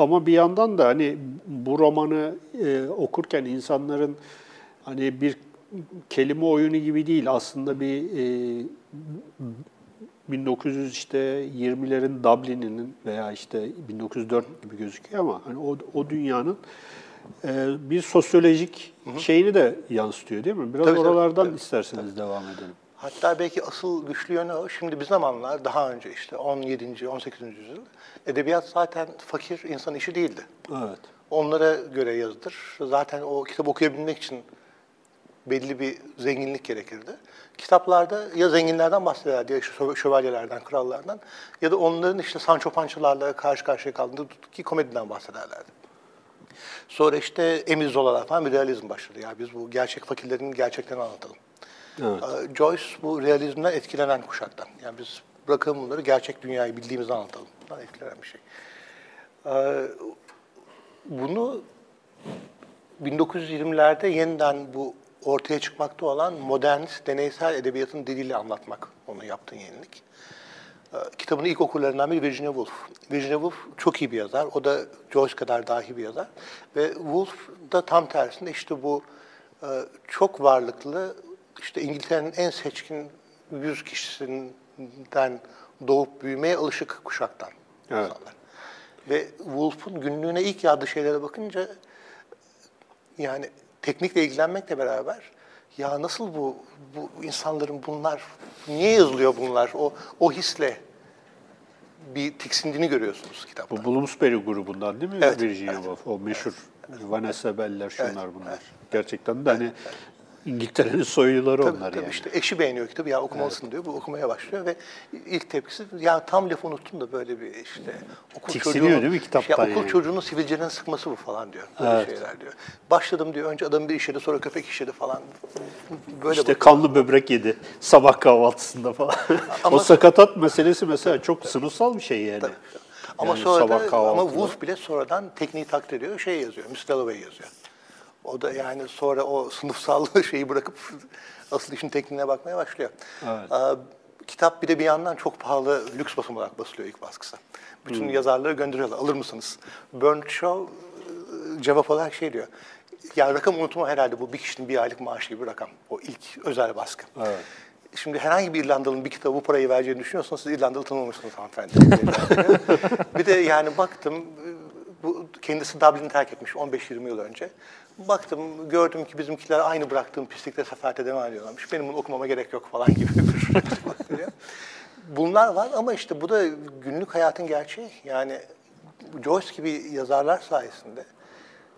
A: ama bir yandan da hani bu romanı e, okurken insanların hani bir kelime oyunu gibi değil aslında bir e, 1900 işte 20'lerin Dublin'inin veya işte 1904 gibi gözüküyor ama hani o, o dünyanın e, bir sosyolojik şeyini de yansıtıyor değil mi? Biraz
B: tabii,
A: oralardan
B: tabii.
A: isterseniz devam edelim.
B: Hatta belki asıl güçlü yönü o. Şimdi bir zamanlar daha önce işte 17. 18. yüzyıl edebiyat zaten fakir insan işi değildi.
A: Evet.
B: Onlara göre yazılır. Zaten o kitap okuyabilmek için belli bir zenginlik gerekirdi. Kitaplarda ya zenginlerden bahsederlerdi ya işte şö- şövalyelerden, krallardan ya da onların işte Sancho Pançalarla karşı karşıya kaldığı ki komediden bahsederlerdi. Sonra işte Emil Zola'lar falan bir realizm başladı. Ya biz bu gerçek fakirlerin gerçeklerini anlatalım.
A: Evet.
B: Ee, Joyce bu realizmden etkilenen kuşaktan. Yani biz bırakalım bunları gerçek dünyayı bildiğimizi anlatalım. Bundan etkilenen bir şey. Ee, bunu 1920'lerde yeniden bu ortaya çıkmakta olan modernist deneysel edebiyatın diliyle anlatmak onun yaptığı yenilik. Ee, Kitabın ilk okurlarından biri Virginia Woolf. Virginia Woolf çok iyi bir yazar. O da Joyce kadar dahi bir yazar. Ve Woolf da tam tersinde işte bu e, çok varlıklı, işte İngiltere'nin en seçkin 100 kişisinden doğup büyümeye alışık kuşaktan
A: Evet.
B: insanlar. Ve Woolf'un günlüğüne ilk yazdığı şeylere bakınca yani teknikle ilgilenmekle beraber ya nasıl bu bu insanların bunlar niye yazılıyor bunlar o o hisle bir tiksindiğini görüyorsunuz kitapta.
A: Bu Bloomsbury grubundan değil mi
B: Evet,
A: Virginia
B: evet.
A: Woolf? O meşhur Vanessa Bell'ler şunlar
B: Evet,
A: bunlar. Gerçekten de hani İngiltere'nin soyluları
B: Tabii,
A: onlar
B: tabii
A: yani.
B: işte eşi beğeniyor kitabı ya okumalısın diyor. Bu okumaya başlıyor ve ilk tepkisi ya tam lafı unuttum da böyle bir işte okul
A: Tiksiniyor
B: çocuğunun-
A: değil mi kitaptan
B: ya okul
A: yani?
B: çocuğunun sivilcenin sıkması bu falan diyor. Böyle
A: Evet.
B: şeyler diyor. Başladım diyor önce adam bir işedi sonra köpek işedi falan. Böyle
A: İşte
B: bakıyor.
A: kanlı böbrek yedi sabah kahvaltısında falan. [LAUGHS]
B: Ama-
A: o sakatat meselesi mesela çok sınıfsal bir şey yani.
B: Ama
A: Yani
B: sonra da, ama. Wolf bile sonradan tekniği takdir ediyor. Şey yazıyor, Miss Dalloway yazıyor. O da yani sonra o [LAUGHS] sınıfsal şeyi bırakıp [LAUGHS] asıl işin tekniğine bakmaya başlıyor.
A: Evet.
B: Kitap bir de bir yandan çok pahalı lüks basım olarak basılıyor ilk baskısı. Bütün yazarları gönderiyorlar. Alır mısınız? Burnt Shaw e, cevap olarak şey diyor. Ya rakam unutma herhalde bu bir kişinin bir aylık maaşı gibi bir rakam. O ilk özel baskı.
A: Evet.
B: Şimdi herhangi bir İrlandalı'nın bir kitaba bu parayı vereceğini düşünüyorsanız siz İrlandalı tanımamışsınız hanımefendi. [LAUGHS] bir de yani baktım, bu kendisi Dublin'i terk etmiş 15-20 yıl önce. Baktım, gördüm ki bizimkiler aynı bıraktığım pislikte seferete devam ediyorlarmış. Benim bunu okumama gerek yok falan gibi bir [LAUGHS] Bunlar var ama işte bu da günlük hayatın gerçeği. Yani Joyce gibi yazarlar sayesinde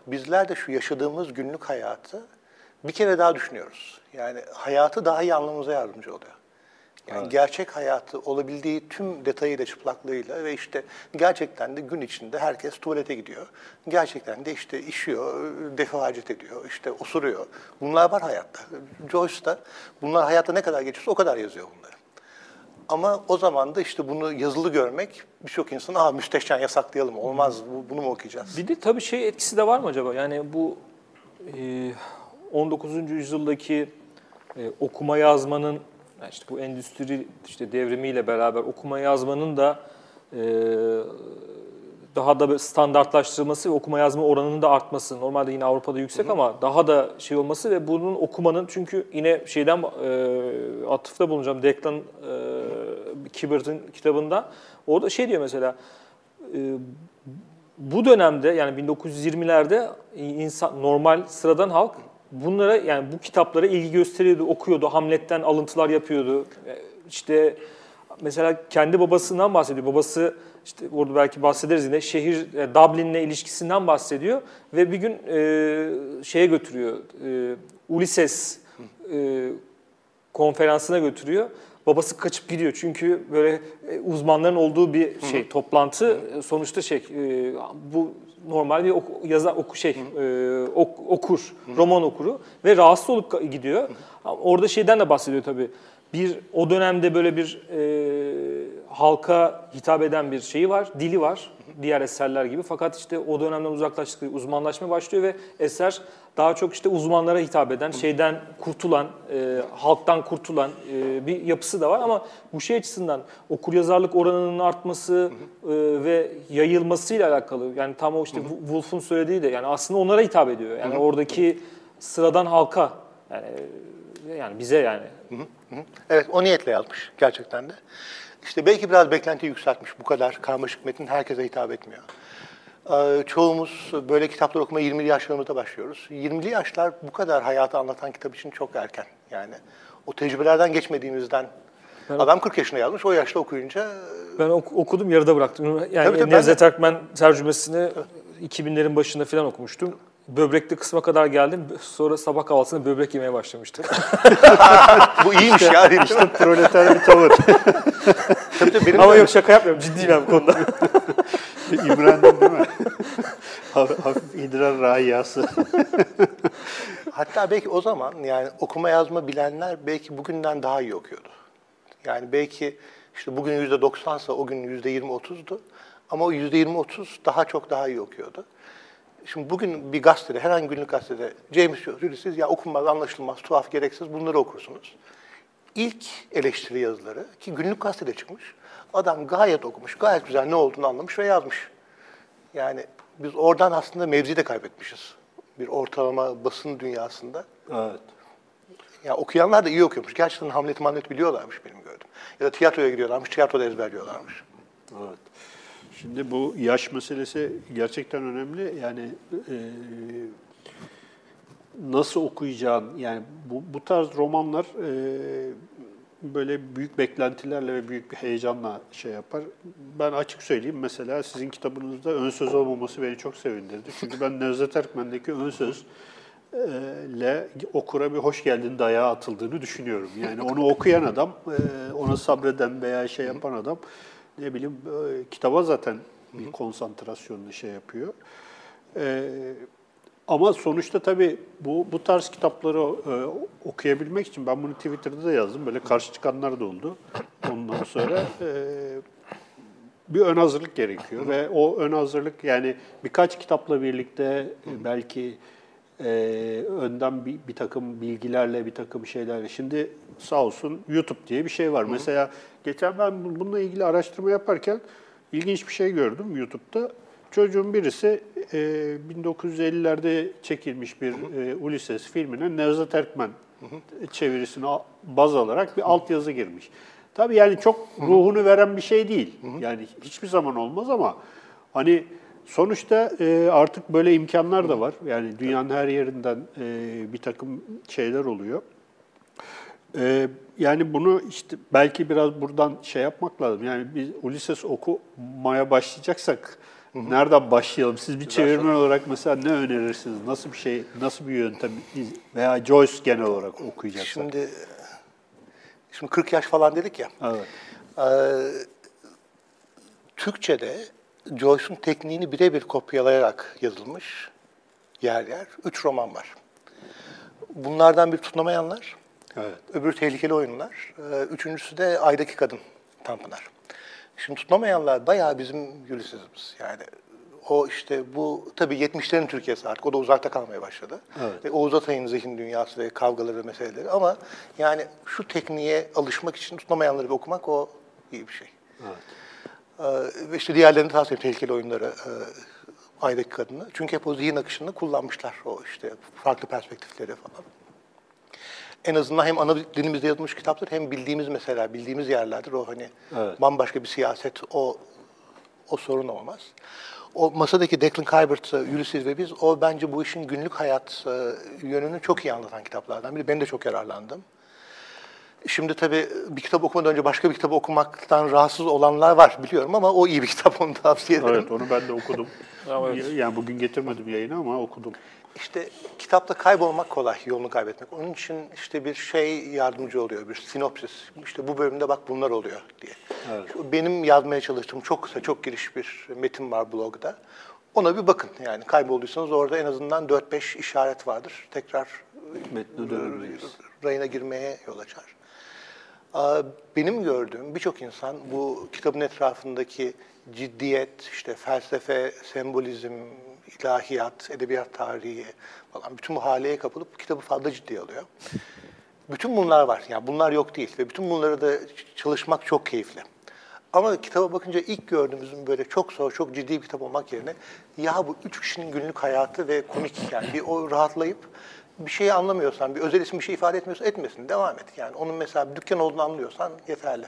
B: bizler de şu yaşadığımız günlük hayatı bir kere daha düşünüyoruz. Yani hayatı daha iyi anlamamıza yardımcı oluyor. Yani gerçek hayatı olabildiği tüm detayıyla, çıplaklığıyla ve işte gerçekten de gün içinde herkes tuvalete gidiyor. Gerçekten de işte işiyor, defaacet ediyor, işte osuruyor. Bunlar var hayatta. Joyce da bunlar hayatta ne kadar geçiyorsa o kadar yazıyor bunları. Ama o zaman da işte bunu yazılı görmek birçok insan aa müstehcen yasaklayalım olmaz bu- bunu mu okuyacağız?
C: Bir de tabii şey etkisi de var mı acaba? Yani bu e, 19. yüzyıldaki e, okuma yazmanın yani işte bu endüstri işte devrimiyle beraber okuma yazmanın da e, daha da standartlaştırılması ve okuma yazma oranının da artması. Normalde yine Avrupa'da yüksek ama daha da şey olması ve bunun okumanın çünkü yine şeyden e, atıfta bulunacağım. Declan e, Kibbert'in kitabında orada şey diyor mesela e, bu dönemde yani 1920'lerde insan normal sıradan halk bunlara yani bu kitaplara ilgi gösteriyordu, okuyordu, Hamlet'ten alıntılar yapıyordu. E, İşte mesela kendi babasından bahsediyor. Babası işte orada belki bahsederiz yine şehir e, Dublin'le ilişkisinden bahsediyor ve bir gün e, şeye götürüyor. E, Ulysses e, konferansına götürüyor. Babası kaçıp gidiyor çünkü böyle e, uzmanların olduğu bir şey toplantı E, sonuçta şey e, bu normal bir oku, yazar oku şey e, ok- okur roman okuru ve rahatsız olup gidiyor. Orada şeyden de bahsediyor tabii. Bir o dönemde böyle bir e, halka hitap eden bir şeyi var, dili var diğer eserler gibi. Fakat işte o dönemden uzaklaştıkça uzmanlaşma başlıyor ve eser daha çok işte uzmanlara hitap eden, şeyden kurtulan, e, halktan kurtulan e, bir yapısı da var. Ama bu şey açısından okuryazarlık oranının artması e, ve yayılmasıyla alakalı. Yani tam o işte Wolf'un söylediği de yani aslında onlara hitap ediyor. Yani oradaki sıradan halka yani yani bize yani.
B: Evet, o niyetle yazmış gerçekten de. İşte belki biraz beklenti yükseltmiş. Bu kadar karmaşık metin herkese hitap etmiyor. Ee, çoğumuz böyle kitaplar okumaya 20'li yaşlarımızda başlıyoruz. 20'li yaşlar bu kadar hayatı anlatan kitap için çok erken. Yani o tecrübelerden geçmediğimizden adam 40 yaşında yazmış, o yaşta okuyunca
C: Ben ok- okudum yarıda bıraktım. Yani
B: Tabii tabii, ben
C: Nevzat
B: de.
C: Erkmen tercümesini 2000'lerin başında falan okumuştum. Böbrekli kısma kadar geldim. Sonra sabah kahvaltısında böbrek yemeye başlamıştım. [LAUGHS]
B: bu iyiymiş ya. mi?
A: Proleter bir tavır. [LAUGHS]
B: tabii, tabii, benim
C: Ama
B: de-
C: yok şaka yapmıyorum. Ciddiyim ben bu konuda. [LAUGHS]
A: İmrendin değil mi? [LAUGHS] hafif, idrar rahiyası. [LAUGHS]
B: Hatta belki o zaman yani okuma yazma bilenler belki bugünden daha iyi okuyordu. Yani belki işte bugün yüzde doksansa o gün yüzde yirmi otuzdu. Ama o yüzde yirmi otuz daha çok daha iyi okuyordu. Şimdi bugün bir gazetede, herhangi günlük gazetede James Joyce, siz ya okunmaz, anlaşılmaz, tuhaf, gereksiz bunları okursunuz. İlk eleştiri yazıları ki günlük gazetede çıkmış. Adam gayet okumuş, gayet güzel ne olduğunu anlamış ve yazmış. Yani biz oradan aslında mevzi de kaybetmişiz. Bir ortalama basın dünyasında.
A: evet.
B: Ya okuyanlar da iyi okuyormuş. Gerçekten Hamlet'i Hamlet biliyorlarmış benim gördüm. Ya da tiyatroya gidiyorlarmış, tiyatroda ezberliyorlarmış.
A: Evet. Şimdi bu yaş meselesi gerçekten önemli. Yani e, nasıl okuyacağın, yani bu, bu tarz romanlar e, böyle büyük beklentilerle ve büyük bir heyecanla şey yapar. Ben açık söyleyeyim mesela sizin kitabınızda ön söz olmaması beni çok sevindirdi. Çünkü ben Nevzat Erkmen'deki ön söz e, ile okura bir hoş geldin dayağı atıldığını düşünüyorum. Yani onu okuyan adam, e, ona sabreden veya şey yapan adam ne bileyim e, kitaba zaten bir konsantrasyonla şey yapıyor. E, ama sonuçta tabii bu bu tarz kitapları e, okuyabilmek için ben bunu Twitter'da da yazdım. Böyle karşı çıkanlar da oldu. Ondan sonra e, bir ön hazırlık gerekiyor ve o ön hazırlık yani birkaç kitapla birlikte e, belki e, önden bir, bir takım bilgilerle, bir takım şeylerle. Şimdi sağ olsun YouTube diye bir şey var. Mesela geçen ben bu- bununla ilgili araştırma yaparken ilginç bir şey gördüm YouTube'da. Çocuğun birisi e, 1950'lerde çekilmiş bir e, Ulysses filmine Nevzat Erkmen çevirisini a- baz alarak bir altyazı girmiş. Tabii yani çok ruhunu veren bir şey değil. Yani hiçbir zaman olmaz ama hani sonuçta e, artık böyle imkanlar da var. Yani dünyanın her yerinden e, bir takım şeyler oluyor. Yani bunu işte belki biraz buradan şey yapmak lazım. Yani biz Ulysses okumaya başlayacaksak nereden başlayalım? Siz bir çevirmen olarak mesela ne önerirsiniz? Nasıl bir şey, nasıl bir yöntem veya Joyce genel olarak okuyacaksak?
B: Şimdi şimdi 40 yaş falan dedik ya.
A: Evet.
B: Ee, Türkçe'de Joyce'un tekniğini birebir kopyalayarak yazılmış yer yer üç roman var. Bunlardan bir tutunamayanlar,
A: Evet.
B: öbürü tehlikeli oyunlar, ee, üçüncüsü de Aydaki Kadın Tanpınar. Şimdi tutunamayanlar bayağı bizim Ulysses'imiz. Yani o işte bu tabii 70'lerin Türkiye'si artık. O da uzakta kalmaya başladı.
A: Evet.
B: Ve Oğuz Atay'ın zihin dünyası ve kavgaları ve meseleleri. Ama yani şu tekniğe alışmak için tutunamayanları bir okumak o iyi bir şey.
A: Evet.
B: Ee, işte diğerlerini tavsiye tehlikeli oyunları, e, Aydaki Kadını. Çünkü hep o zihin akışını kullanmışlar. O işte farklı perspektifleri falan. En azından hem ana dilimizde yazılmış kitaplar hem bildiğimiz mesela bildiğimiz yerlerdir. O hani
A: Evet.
B: bambaşka bir siyaset o o sorun olmaz. O masadaki Declan Kybert, Ulysses ve biz o bence bu işin günlük hayat e, yönünü çok iyi anlatan kitaplardan biri. Ben de çok yararlandım. Şimdi tabii bir kitap okumadan önce başka bir kitap okumaktan rahatsız olanlar var biliyorum ama o iyi bir kitap onu tavsiye ederim.
A: Evet onu ben de okudum. [LAUGHS]
C: Evet.
A: Yani bugün getirmedim yayına ama okudum.
B: İşte kitapta kaybolmak kolay, yolunu kaybetmek. Onun için işte bir şey yardımcı oluyor, bir sinopsis. İşte bu bölümde bak bunlar oluyor diye.
A: Evet.
B: Benim yazmaya çalıştığım çok kısa, çok giriş bir metin var blogda. Ona bir bakın yani kaybolduysanız orada en azından 4-5 işaret vardır. Tekrar
A: Metne dönebiliriz.
B: rayına girmeye yol açar. Benim gördüğüm birçok insan bu kitabın etrafındaki ciddiyet, işte felsefe, sembolizm, ilahiyat, edebiyat tarihi falan bütün bu haleye kapılıp kitabı fazla ciddiye alıyor. Bütün bunlar var. Yani bunlar yok değil ve bütün bunları da çalışmak çok keyifli. Ama kitaba bakınca ilk gördüğümüzün böyle çok zor, çok ciddi bir kitap olmak yerine ya bu üç kişinin günlük hayatı ve komik yani bir o rahatlayıp bir şeyi anlamıyorsan, bir özel isim bir şey ifade etmiyorsa etmesin, devam et. Yani onun mesela bir dükkan olduğunu anlıyorsan yeterli.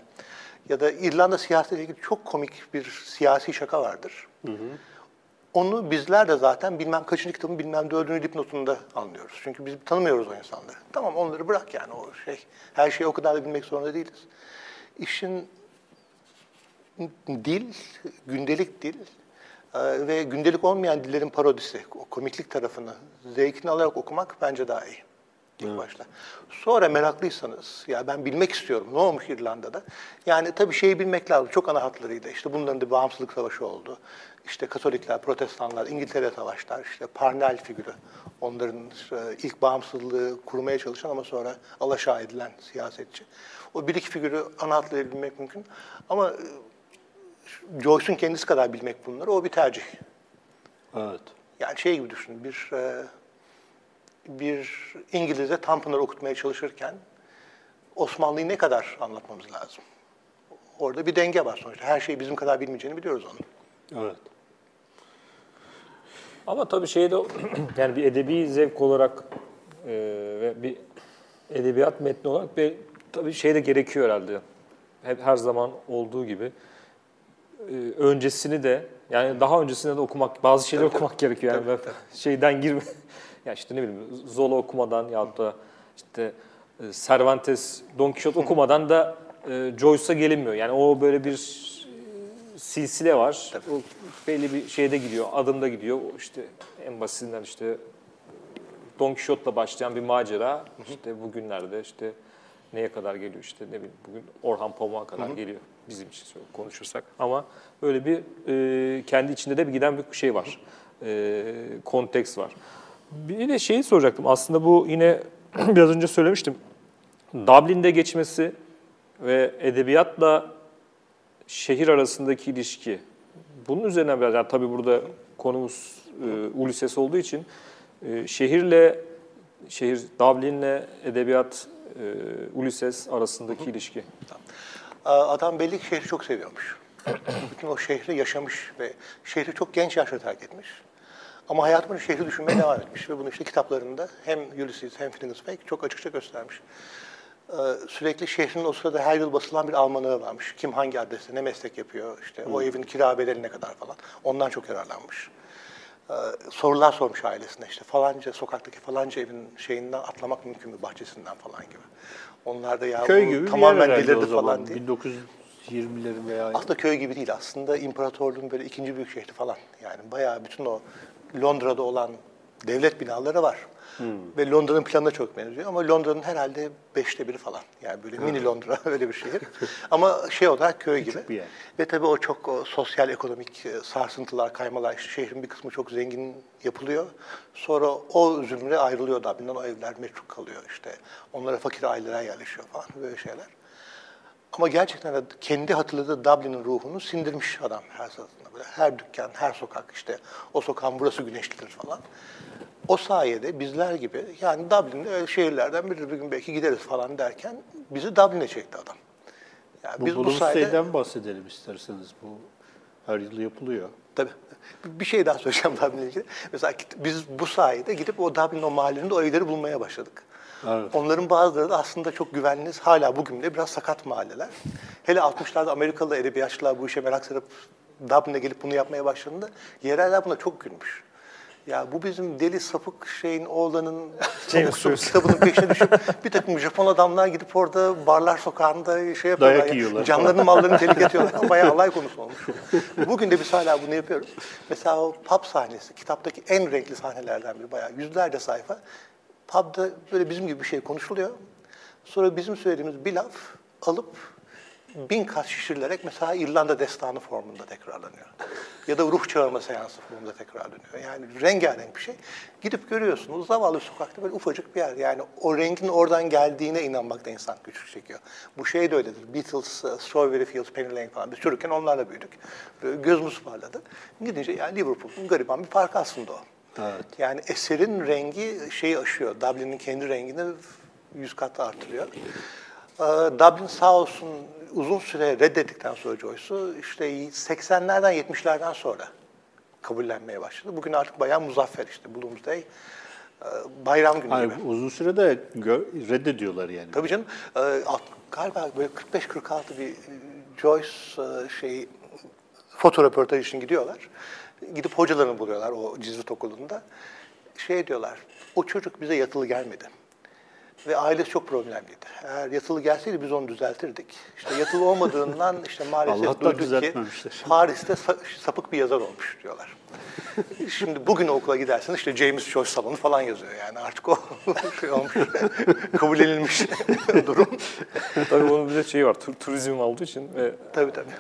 B: Ya da İrlanda siyasetiyle ilgili çok komik bir siyasi şaka vardır. Onu bizler de zaten bilmem kaçıncı kitabın bilmem dördüncü dipnotunda anlıyoruz. Çünkü biz tanımıyoruz o insanları. Tamam onları bırak yani o şey. Her şeyi o kadar da bilmek zorunda değiliz. İşin dil, gündelik dil e, ve gündelik olmayan dillerin parodisi, o komiklik tarafını zevkini alarak okumak bence daha iyi. İlk başta. Sonra meraklıysanız, ya ben bilmek istiyorum ne olmuş İrlanda'da. Yani tabii şeyi bilmek lazım, çok ana hatlarıyla. İşte bunların da bağımsızlık savaşı oldu. İşte Katolikler, Protestanlar, İngiltere savaşlar, işte Parnell figürü. Onların ilk bağımsızlığı kurmaya çalışan ama sonra alaşağı edilen siyasetçi. O bir iki figürü ana hatlarıyla bilmek mümkün. Ama e, Joyce'un kendisi kadar bilmek bunları, o bir tercih.
A: Evet.
B: Yani şey gibi düşünün, bir e, bir İngiliz'e Tanpınar okutmaya çalışırken Osmanlı'yı ne kadar anlatmamız lazım? Orada bir denge var sonuçta. Her şeyi bizim kadar bilmeyeceğini biliyoruz onun.
A: Evet.
C: Ama tabii şeyde [CLEARS THROAT] yani bir edebi zevk olarak e, ve bir edebiyat metni olarak bir tabii şey de gerekiyor herhalde. Hep her zaman olduğu gibi e, öncesini de yani daha öncesinde de okumak bazı şeyler okumak gerekiyor yani şeyden girme. [LAUGHS] ya işte ne bileyim Zola okumadan ya da işte e, Cervantes, Don Quixote okumadan da e, Joyce'a gelinmiyor. Yani o böyle bir e, silsile var. O belli bir şeyde gidiyor, adımda gidiyor. İşte en basitinden işte Don Quixote'la başlayan bir macera işte bugünlerde işte neye kadar geliyor işte ne bileyim bugün Orhan Pamuk'a kadar geliyor bizim için konuşursak. Ama böyle bir e, kendi içinde de bir giden bir şey var. E, konteks var. Bir de şeyi soracaktım aslında bu yine [CLEARS THROAT] biraz önce söylemiştim. Dublin'de geçmesi ve edebiyatla şehir arasındaki ilişki. Bunun üzerine biraz, yani tabii burada konumuz e, Ulysses olduğu için e, şehirle, şehir Dublin'le edebiyat e, Ulysses arasındaki ilişki.
B: Aa, Adam belli ki şehri çok seviyormuş. [CLEARS THROAT] Bütün o şehri yaşamış ve şehri çok genç yaşta terk etmiş. Ama hayatı boyunca şehri düşünmeye devam etmiş ve bunu işte kitaplarında hem Ulysses hem Phineas Wake çok açıkça göstermiş. Ee, Sürekli şehrin o sırada her yıl basılan bir almanağı varmış. Kim hangi adreste, ne meslek yapıyor, işte o evin kira bedeli ne kadar falan. Ondan çok yararlanmış. Ee, sorular sormuş ailesine işte falanca sokaktaki falanca evin şeyinden atlamak mümkün mü bahçesinden falan gibi. Onlar da ya
A: Köy gibi
B: tamamen delirdi falan diye.
A: 1920'lerin veya
B: Aslında köy gibi değil. Aslında imparatorluğun böyle ikinci büyük şehri falan. Yani bayağı bütün o Londra'da olan devlet binaları var. Ve Londra'nın planına çok benziyor ama Londra'nın herhalde beşte biri falan. Yani böyle mini Londra [LAUGHS] öyle bir şehir. ama şey olarak köy gibi.
A: bir yer.
B: Ve tabii o çok o sosyal ekonomik e, sarsıntılar, kaymalar. işte şehrin bir kısmı çok zengin yapılıyor. Sonra o zümre ayrılıyor Dublin'den. O evler metruk kalıyor işte. Onlara fakir aileler yerleşiyor falan böyle şeyler. Ama gerçekten de kendi hatırladığı Dublin'in ruhunu sindirmiş adam her sırasında. Böyle her dükkan, her sokak işte o sokağın burası güneşlidir falan. O sayede bizler gibi yani Dublin'de şehirlerden bir, gün belki gideriz falan derken bizi Dublin'e çekti adam. Yani
A: bu
B: biz bu sayede
A: bahsedelim isterseniz. Bu her yıl yapılıyor.
B: Tabii. Bir şey daha söyleyeceğim Dublin'le ilgili. Mesela biz bu sayede gidip o Dublin o mahallelerinde o evleri bulmaya başladık.
A: Evet.
B: Onların bazıları da aslında çok güvenli, hala bugün de biraz sakat mahalleler. Hele 60'larda Amerikalı edebiyatçılar bu işe merak sarıp Dublin'e gelip bunu yapmaya başladığında yereller buna çok gülmüş. Ya bu bizim deli sapık şeyin oğlanın [LAUGHS]
C: Joyce.
B: kitabının peşine düşüp bir takım Japon adamlar gidip orada barlar sokağında şey yapıyorlar.
A: Dayak
B: ya,
A: yiyorlar
B: Canlarını mallarını tehlikeye atıyorlar. Bayağı alay konusu olmuş. Bugün de biz hala bunu yapıyoruz. Mesela o pub sahnesi, kitaptaki en renkli sahnelerden biri. Bayağı yüzlerce sayfa. Pub'da böyle bizim gibi bir şey konuşuluyor. Sonra bizim söylediğimiz bir laf alıp bin kat şişirilerek mesela İrlanda destanı formunda tekrarlanıyor. Ya da ruh çağırma seansı formunda tekrarlanıyor. Yani rengarenk bir şey. Gidip görüyorsunuz zavallı sokakta böyle ufacık bir yer. Yani o rengin oradan geldiğine inanmakta insan güçlük çekiyor. Bu şey de öyledir. Beatles, uh, Strawberry Fields, Penny Lane falan. Biz çocukken onlarla büyüdük. Böyle gözümüz parladı. Gidince yani Liverpool'un gariban bir parkı aslında o.
A: Evet.
B: Yani eserin rengi şeyi aşıyor. Dublin'in kendi rengini yüz kat artırıyor. Ee, Dublin sağ olsun uzun süre reddettikten sonra Joyce'u işte 80'lerden 70'lerden sonra kabullenmeye başladı. Bugün artık bayağı muzaffer işte Bloomsday. e, Bayram günü
A: Hayır,
B: gibi.
A: uzun sürede gö- reddediyorlar yani.
B: Tabii canım. e, galiba böyle 45-46 bir Joyce e, şey fotoröportaj için gidiyorlar. Gidip hocalarını buluyorlar o Cizvit Okulu'nda. Şey diyorlar, o çocuk bize yatılı gelmedi. Ve ailesi çok problemliydi. Eğer yatılı gelseydi biz onu düzeltirdik. İşte yatılı olmadığından işte [LAUGHS] maalesef
A: Allah'tan
B: duyduk ki
A: düzeltmemişler.
B: Paris'te sa- sapık bir yazar olmuş diyorlar. Şimdi bugün okula gidersin işte James Joyce salonu falan yazıyor yani artık o [LAUGHS] şey olmuş, kabul edilmiş [LAUGHS] durum.
C: Tabii onun bir de şeyi var, tur, turizm olduğu için ve
B: Tabii tabii.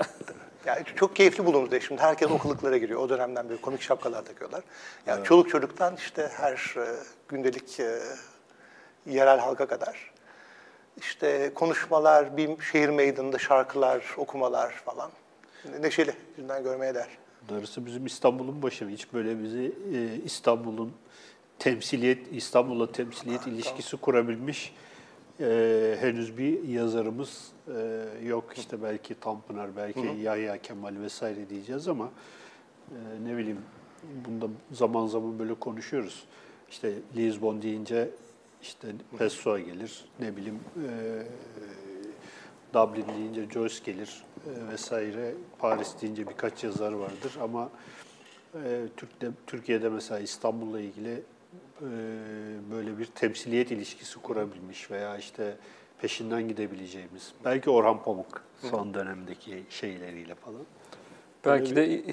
B: Yani çok keyifli bulundu. Şimdi herkes okuluklara giriyor. O dönemden beri komik şapkalar takıyorlar. Yani çoluk çocuktan işte her e, gündelik e, yerel halka kadar. İşte konuşmalar, bir şehir meydanında şarkılar, okumalar falan. Neşeli, yüzünden görmeye değer.
A: Darısı bizim İstanbul'un başına. Hiç böyle bizi e, İstanbul'un temsiliyet, İstanbul'la temsiliyet ilişkisi kurabilmiş e, henüz bir yazarımız e, yok. İşte belki Tanpınar, belki Yahya Kemal vesaire diyeceğiz ama e, ne bileyim bunda zaman zaman böyle konuşuyoruz. İşte Lisbon deyince işte Pessoa gelir, ne bileyim e, Dublin deyince Joyce gelir e, vesaire. Paris deyince birkaç yazar vardır ama e, Türk'te, Türkiye'de mesela İstanbul'la ilgili böyle bir temsiliyet ilişkisi kurabilmiş veya işte peşinden gidebileceğimiz. Belki Orhan Pamuk son dönemdeki şeyleriyle falan.
C: belki de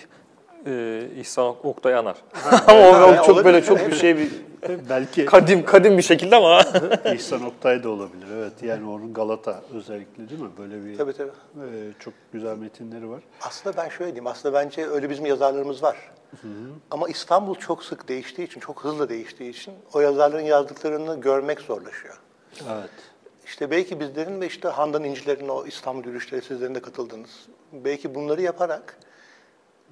C: e, İhsan Oktay Anar. [LAUGHS] ama o, o çok
B: olabilir.
C: böyle çok bir şey bir [LAUGHS]
A: Belki
C: kadim kadim bir şekilde ama [LAUGHS]
A: İhsan Oktay da olabilir. Evet yani onun Galata özellikle değil mi? Böyle bir
B: Tabii tabii.
A: e, çok güzel metinleri var.
B: Aslında ben şöyle diyeyim, aslında bence öyle bizim yazarlarımız var. Ama İstanbul çok sık değiştiği için, çok hızlı değiştiği için o yazarların yazdıklarını görmek zorlaşıyor.
A: Evet.
B: İşte belki bizlerin ve işte Handan İnciler'in o İstanbul yürüyüşleri sizlerin de katıldınız. Belki bunları yaparak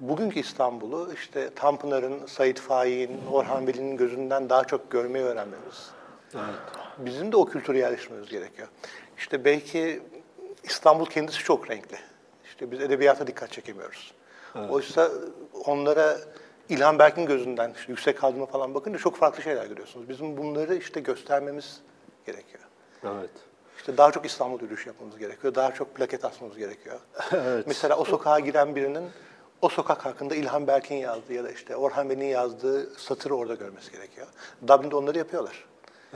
B: bugünkü İstanbul'u işte Tanpınar'ın, Sait Faik'in, Orhan Veli'nin gözünden daha çok görmeyi öğrenmemiz. Bizim de o kültürü yerleştirmemiz gerekiyor. İşte belki İstanbul kendisi çok renkli. İşte biz edebiyata dikkat çekemiyoruz. Oysa onlara İlhan Berk'in gözünden işte yüksek kaldırma falan bakınca çok farklı şeyler görüyorsunuz. Bizim bunları işte göstermemiz gerekiyor.
A: Evet.
B: İşte daha çok İstanbul yürüyüşü yapmamız gerekiyor. Daha çok plaket asmamız gerekiyor. [LAUGHS] Mesela o sokağa giren birinin o sokak hakkında İlhan Berk'in yazdığı ya da işte Orhan Veli'nin yazdığı satırı orada görmesi gerekiyor. Dublin'de onları yapıyorlar.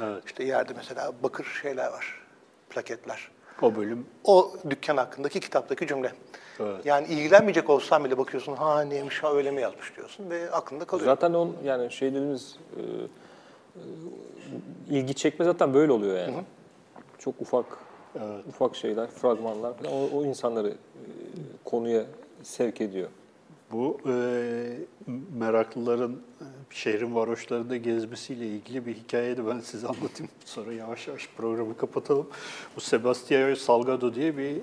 A: Evet.
B: İşte yerde mesela bakır şeyler var, plaketler.
A: O bölüm
B: O dükkan hakkındaki kitaptaki cümle.
A: Evet.
B: Yani ilgilenmeyecek olsan bile bakıyorsun ha neymiş ha öyle mi yazmış diyorsun ve aklında kalıyor.
C: zaten on yani şey dediğimiz e, e, ilgi çekme zaten böyle oluyor yani. Çok ufak ufak şeyler, fragmanlar falan o, o insanları e, konuya sevk ediyor.
A: Bu e, meraklıların şehrin varoşlarında gezmesiyle ilgili bir hikayeyi de ben size anlatayım. Sonra yavaş yavaş programı kapatalım. Bu Sebastião Salgado diye bir e,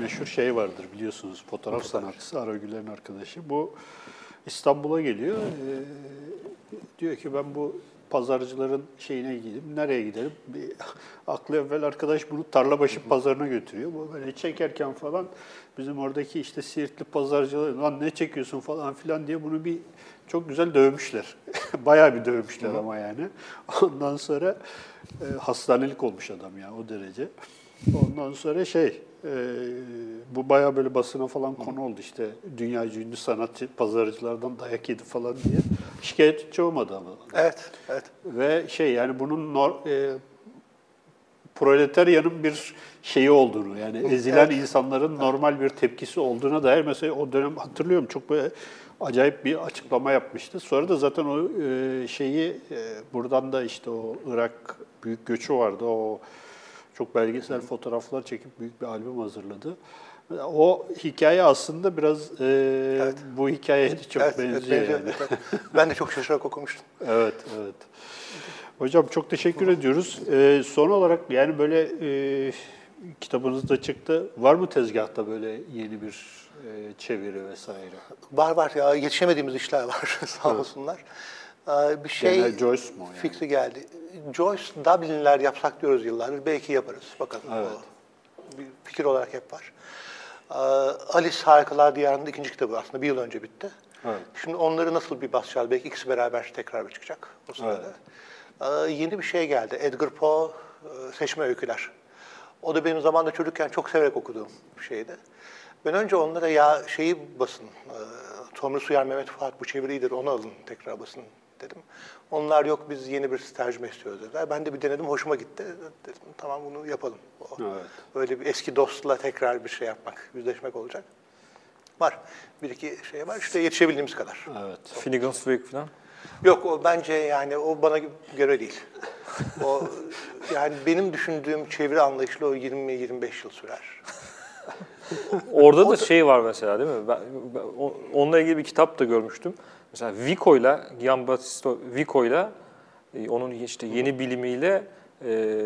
A: meşhur şey vardır biliyorsunuz. Fotoğraf sanatçısı, Aragüler'in arkadaşı. Bu İstanbul'a geliyor. E, diyor ki ben bu pazarcıların şeyine gideyim. Nereye gidelim? Bir, aklı evvel arkadaş bunu Tarlabaşı pazarına götürüyor. Bu böyle çekerken falan bizim oradaki işte Siirtli pazarcılar lan ne çekiyorsun falan filan diye bunu bir çok güzel dövmüşler. [LAUGHS] Bayağı bir dövmüşler ama yani. Ondan sonra e, hastanelik olmuş adam ya o derece. Ondan sonra şey, e, bu bayağı böyle basına falan konu oldu işte. Dünyaca ünlü sanatçı, pazarcılardan dayak yedi falan diye. Şikayetçi olmadı ama.
B: Evet, evet.
A: Ve şey yani bunun nor, e, proletaryanın bir şeyi olduğunu yani ezilen insanların normal bir tepkisi olduğuna dair mesela o dönem hatırlıyorum çok böyle acayip bir açıklama yapmıştı. Sonra da zaten o e, şeyi e, buradan da işte o Irak büyük göçü vardı. O çok belgesel fotoğraflar çekip büyük bir albüm hazırladı. O hikaye aslında biraz e, bu hikayeye de çok
B: evet,
A: benziyor.
B: evet, benziyor.
A: yani.
B: Evet. Ben de çok şaşırarak okumuştum. [LAUGHS]
A: Evet, evet. Hocam çok teşekkür ediyoruz. Ee, son olarak yani böyle e, kitabınız da çıktı. Var mı tezgahta böyle yeni bir e, çeviri vesaire?
B: Var var ya yetişemediğimiz işler var [LAUGHS] sağ olsunlar. Bir şey
A: Gene Joyce mu yani?
B: fikri geldi. Joyce Dublin'ler yapsak diyoruz yıllardır. Belki yaparız. Bakalım.
A: Evet.
B: O bir fikir olarak hep var. Ee, Alice Harikalar Diyarı'nın ikinci kitabı aslında bir yıl önce bitti.
A: Evet.
B: Şimdi onları nasıl bir basacağız? Belki ikisi beraber tekrar bir çıkacak o sırada. Ee, yeni bir şey geldi. Edgar Poe e, Seçme Öyküler. O da benim zamanında çocukken çok severek okuduğum bir şeydi. Ben önce onlara ya şeyi basın, e, Tomris Uyar Mehmet Fuat bu çeviridir onu alın tekrar basın dedim. Onlar yok biz yeni bir tercüme istiyoruz dediler. Ben de bir denedim hoşuma gitti. Dedim tamam bunu yapalım. O,
A: Evet.
B: Öyle bir eski dostla tekrar bir şey yapmak, yüzleşmek olacak. Var. Bir iki şey var. İşte yetişebildiğimiz kadar.
A: Evet.
C: Finnegan's Wake falan.
B: Yok o bence yani o bana göre değil. O yani benim düşündüğüm çeviri anlayışlı o 20-25 yıl sürer.
C: Orada da şey var mesela değil mi? Ben, ben onunla ilgili bir kitap da görmüştüm. Mesela Vico'yla, Giambattista Vico'yla e, onun işte yeni bilimiyle e,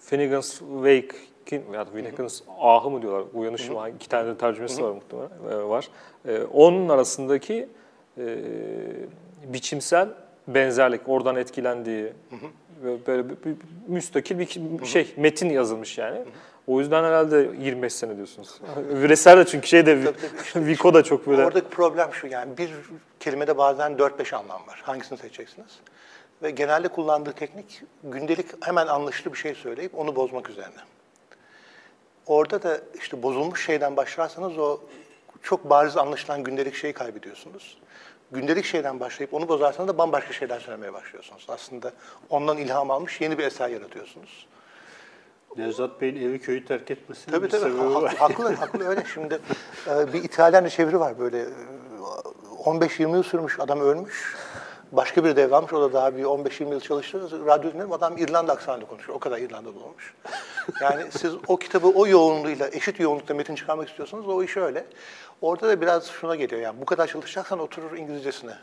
C: Finnegan's Wake'in ya da Finnegan's Ahı mı diyorlar, uyanışı mı? İki tane de tercümesi var muhtemelen e, var. E, onun arasındaki e, biçimsel benzerlik, oradan etkilendiği böyle bir- bir müstakil bir şey, metin yazılmış yani. O yüzden herhalde 25 sene diyorsunuz. Üresel de çünkü şey de [LAUGHS] Vico da çok böyle
B: Oradaki problem şu yani bir kelimede bazen 4-5 anlam var. Hangisini seçeceksiniz? Ve genelde kullandığı teknik gündelik hemen anlaşılır bir şey söyleyip onu bozmak üzerine. Orada da işte bozulmuş şeyden başlarsanız o çok bariz anlaşılan gündelik şeyi kaybediyorsunuz. Gündelik şeyden başlayıp onu bozarsanız da bambaşka şeyler söylemeye başlıyorsunuz. Aslında ondan ilham almış yeni bir eser yaratıyorsunuz.
A: Nevzat Bey'in evi köyü terk etmesinin
B: Tabii
A: bir
B: tabii.
A: sebebi var.
B: haklı, haklı öyle. Şimdi e, bir İtalyanca çeviri var böyle. e, 15-20 yıl sürmüş, adam ölmüş. Başka biri devralmış, o da daha bir 15-20 yıl çalıştı. Radyo dinledim, adam İrlanda aksanıyla konuşuyor. O kadar İrlandalı olmuş. Yani siz o kitabı o yoğunluğuyla, eşit yoğunlukta metin çıkarmak istiyorsanız o iş öyle. Orada da biraz şuna geliyor yani bu kadar çalışacaksan oturur İngilizcesine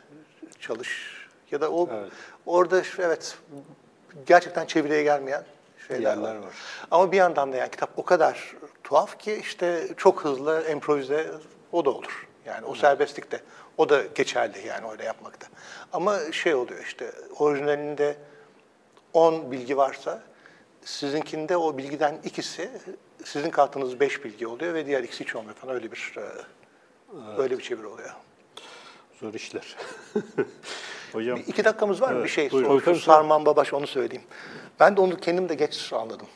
B: çalış. Ya da o
A: Evet.
B: orada evet gerçekten çeviriye gelmeyen şeyler
A: Yerler
B: var.
A: var.
B: Ama bir yandan da yani kitap o kadar tuhaf ki işte çok hızlı improvize o da olur. Yani o serbestlik de o da geçerli yani öyle yapmakta. Ama şey oluyor işte orijinalinde 10 bilgi varsa sizinkinde o bilgiden ikisi sizin kattığınız 5 bilgi oluyor ve diğer ikisi hiç olmuyor falan öyle bir e, öyle bir çeviri oluyor.
A: Zor işler. [LAUGHS] Hocam
B: Bir iki dakikamız var mı?
A: Evet,
B: bir şey
A: buyurun.
B: sor. Şu Sarman Babaş onu söyleyeyim. Ben de onu kendim de geç anladım.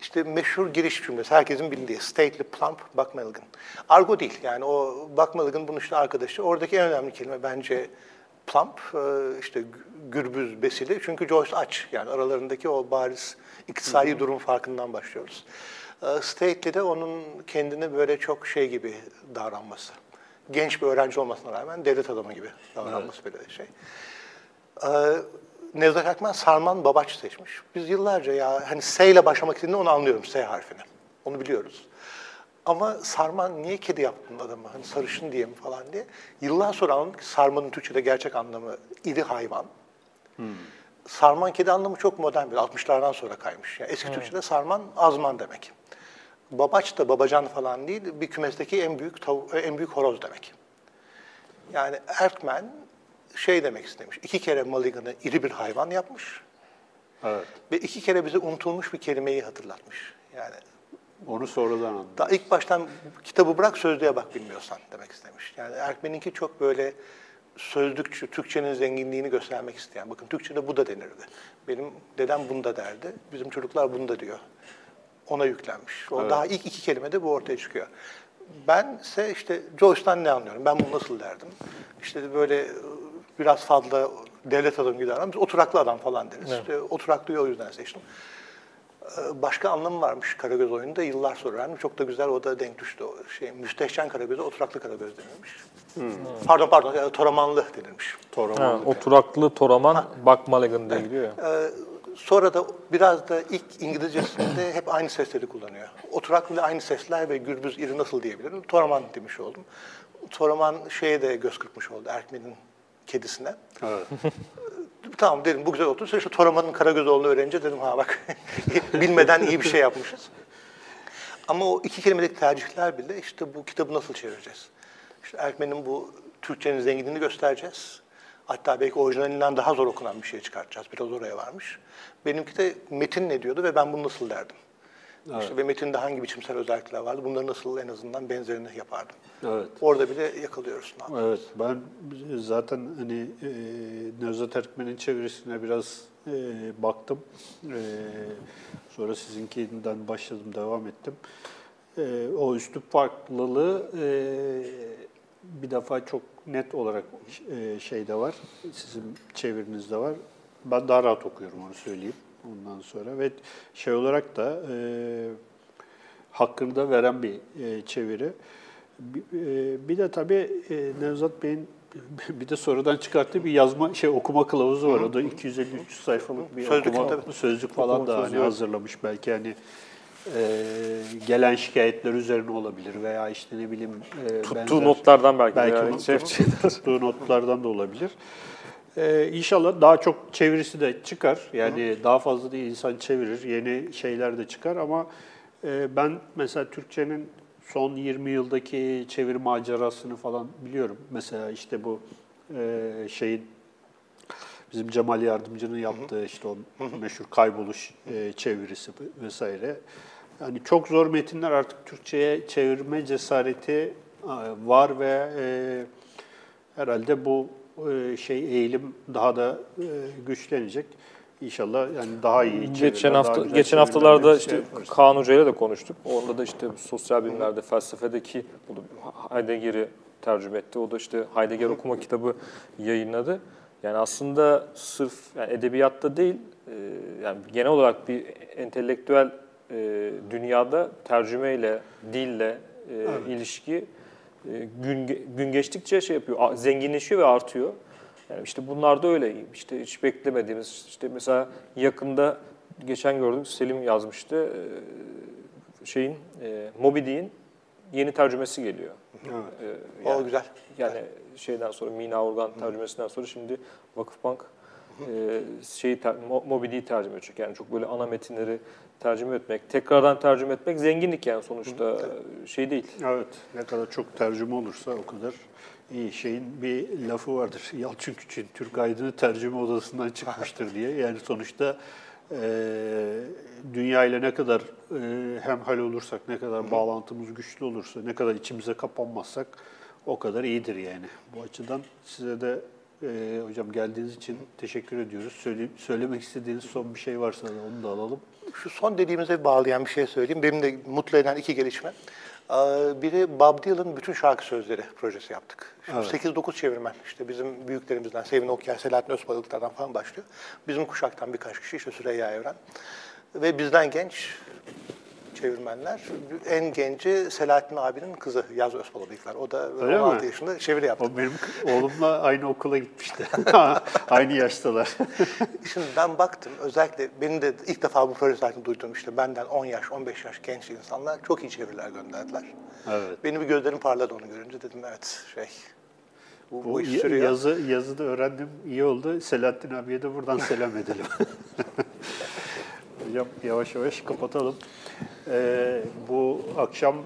B: İşte meşhur giriş cümlesi, herkesin bildiği. Stately, plump, Buck Milligan. Argo değil, yani o Buck Milligan bunun işte arkadaşı. Oradaki en önemli kelime bence plump, e, işte gü- gürbüz, besili. Çünkü Joyce aç, yani aralarındaki o bariz iktisadi durum farkından başlıyoruz. E, Stately de onun kendini böyle çok şey gibi davranması. Genç bir öğrenci olmasına rağmen devlet adamı gibi davranması böyle şey. Ee, Nevzat Akman Sarman Babaç seçmiş. Biz yıllarca ya hani S ile başlamak istediğinde onu anlıyorum S harfini. Onu biliyoruz. Ama Sarman niye kedi yaptın adamı? Hani sarışın diye mi falan diye. Yıllar sonra anladık ki Sarman'ın Türkçe'de gerçek anlamı iri hayvan. Sarman kedi anlamı çok modern bir 60'lardan sonra kaymış. Yani eski Türkçe'de sarman azman demek. Babaç da babacan falan değil, bir kümesteki en büyük en büyük horoz demek. Yani Erkmen şey demek istemiş. iki kere Mulligan'ı iri bir hayvan yapmış
A: evet.
B: ve iki kere bize unutulmuş bir kelimeyi hatırlatmış. Yani
A: Onu sonradan anladım.
B: daha ilk baştan kitabı bırak sözlüğe bak bilmiyorsan demek istemiş. Yani Erkmen'inki çok böyle sözlükçü, Türkçenin zenginliğini göstermek isteyen. Bakın Türkçe'de bu da denirdi. Benim dedem bunda derdi. Bizim çocuklar bunda diyor. ona yüklenmiş. O
A: Evet.
B: daha ilk iki kelimede bu ortaya çıkıyor. Bense işte Joyce'dan ne anlıyorum? Ben bunu nasıl derdim? İşte böyle biraz fazla devlet adamı gibi davranırım. Biz oturaklı adam falan deriz.
C: Evet.
B: İşte oturaklıyı o yüzden seçtim. Ee, Başka anlamı varmış Karagöz oyununda yıllar sonra öğrendim. Çok da güzel o da denk düştü. O şey, müstehcen Karagöz'e oturaklı Karagöz denilmiş. Pardon pardon e, Toramanlı denilmiş.
C: Ha,
A: Toraman.
C: oturaklı Toraman Buck Mulligan diye gidiyor ya.
B: Ee, sonra da biraz da ilk İngilizcesinde hep aynı sesleri kullanıyor. Oturaklı ile aynı sesler ve gürbüz iri nasıl diyebilirim? Toraman demiş oldum. Toraman şeye de göz kırpmış oldu Erkmen'in kedisine.
A: Evet. [LAUGHS]
B: Tamam dedim bu güzel oldu. Sonra işte Toraman'ın Karagöz olduğunu öğrenince dedim ha bak [LAUGHS] bilmeden iyi bir şey yapmışız. Ama o iki kelimelik tercihler bile işte bu kitabı nasıl çevireceğiz? İşte Erkmen'in bu Türkçenin zenginliğini göstereceğiz. Hatta belki orijinalinden daha zor okunan bir şey çıkartacağız. Biraz oraya varmış. Benimki de metin ne diyordu ve ben bunu nasıl derdim? İşte ve metinde hangi biçimsel özellikler vardı? Bunları nasıl en azından benzerini yapardım.
A: Evet.
B: Orada bile yakalıyoruz.
A: Evet, ben zaten hani e, Nevzat Erkmen'in çevirisine biraz e, baktım. E, sonra sizinkinden başladım, devam ettim. E, o üslup farklılığı e, bir defa çok net olarak e, şeyde var, sizin çevirinizde var. Ben daha rahat okuyorum onu söyleyeyim ondan sonra. Ve şey olarak da e, hakkını da veren bir e, çeviri. Bir, e, bir de tabii e, Nevzat Bey'in [LAUGHS] bir de sonradan çıkarttığı bir yazma şey okuma kılavuzu var. O da 250-300 sayfalık bir
B: Sözlük,
A: okuma
B: tabii.
A: sözlük falan
C: Okuma
A: da hani hazırlamış. Belki hani e, gelen şikayetler üzerine olabilir veya işte ne bileyim e,
C: Tuttuğu
A: benzer-
C: notlardan belki.
A: belki
C: yani şey- [LAUGHS]
A: tuttuğu notlardan da olabilir. Ee, inşallah daha çok çevirisi de çıkar. Yani daha fazla da insan çevirir, yeni şeyler de çıkar ama e, ben mesela Türkçenin son 20 yıldaki çeviri macerasını falan biliyorum. Mesela işte bu e, şeyin bizim Cemal Yardımcı'nın yaptığı işte o meşhur kayboluş e, çevirisi vesaire. Yani çok zor metinler artık Türkçe'ye çevirme cesareti var ve e, herhalde bu şey eğilim daha da e, güçlenecek. İnşallah yani daha iyi
C: Geçen
A: daha
C: hafta
A: güzel
C: geçen haftalarda işte
A: şey.
C: Kaan Hoca ile de konuştuk. Onda da işte sosyal bilimlerde, felsefedeki Heidegger'i tercüme etti. O da işte Heidegger okuma kitabı yayınladı. Yani aslında sırf yani edebiyatta değil, e, yani genel olarak bir entelektüel e, dünyada tercümeyle, dille e, ilişki e, gün, gün geçtikçe şey yapıyor, zenginleşiyor ve artıyor. Yani işte bunlar da öyle. İşte hiç beklemediğimiz, işte mesela yakında geçen gördük Selim yazmıştı. e, Şeyin e, Moby Dick'in yeni tercümesi geliyor.
A: Evet.
C: E,
B: O
C: yani,
B: güzel.
C: yani şeyden sonra Mina Organ tercümesinden sonra şimdi Vakıfbank e, şeyi Moby Dick'i tercüme edecek. Yani çok böyle ana metinleri tercüme etmek, tekrardan tercüme etmek zenginlik yani sonuçta şey değil.
A: Evet, ne kadar çok tercüme olursa o kadar iyi. Şeyin bir lafı vardır, [LAUGHS] Yalçın Küçük'ün Türk Aydın'ı tercüme odasından çıkmıştır diye. Yani sonuçta e, dünya ile ne kadar e, hemhal olursak, ne kadar bağlantımız güçlü olursa, ne kadar içimize kapanmazsak o kadar iyidir yani. Bu açıdan size de e, hocam geldiğiniz için teşekkür ediyoruz. Söyle, söylemek istediğiniz son bir şey varsa da onu da alalım.
B: Şu son dediğimize bağlayan bir şey söyleyeyim. Benim de mutlu eden iki gelişme. Ee, Biri Bob Dylan'ın bütün şarkı sözleri projesi yaptık. Şimdi
A: Evet.
B: 8-9 çevirmen, işte bizim büyüklerimizden, Sevin Okyay, Selahattin Özbalıklar'dan falan başlıyor. Bizim kuşaktan birkaç kişi, işte Süreyya Evren. Ve bizden genç çevirmenler. En genci Selahattin abinin kızı Yaz Özbalıklar. O da
A: Öyle
B: 16
A: mi?
B: yaşında çeviri yaptı.
A: O benim oğlumla aynı okula gitmişti. [LAUGHS] aynı yaştalar. [LAUGHS]
B: Şimdi ben baktım, özellikle benim de ilk defa bu proje zaten duydum işte benden 10 yaş, 15 yaş genç insanlar çok iyi çeviriler gönderdiler.
A: Evet.
B: Benim bir gözlerim parladı onu görünce dedim evet şey bu, bu, iş sürüyor.
A: yazı yazı da öğrendim. iyi oldu. Selahattin abiye de buradan selam edelim. [LAUGHS] Hocam yavaş yavaş kapatalım. Ee, bu akşam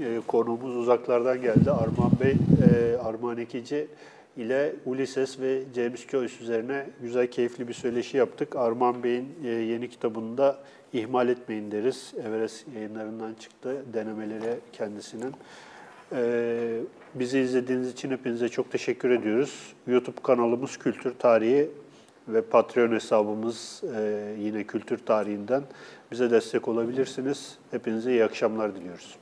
A: e, konuğumuz uzaklardan geldi. Armağan Bey, e, Armağan Ekici ile Ulises ve James Joyce üzerine güzel, keyifli bir söyleşi yaptık. Armağan Bey'in e, yeni kitabında ihmal etmeyin deriz. Everest yayınlarından çıktı. Denemeleri kendisinin. Ee, bizi izlediğiniz için hepinize çok teşekkür ediyoruz. YouTube kanalımız Kültür Tarihi ve Patreon hesabımız e, yine kültür tarihinden bize destek olabilirsiniz. Hepinize iyi akşamlar diliyoruz.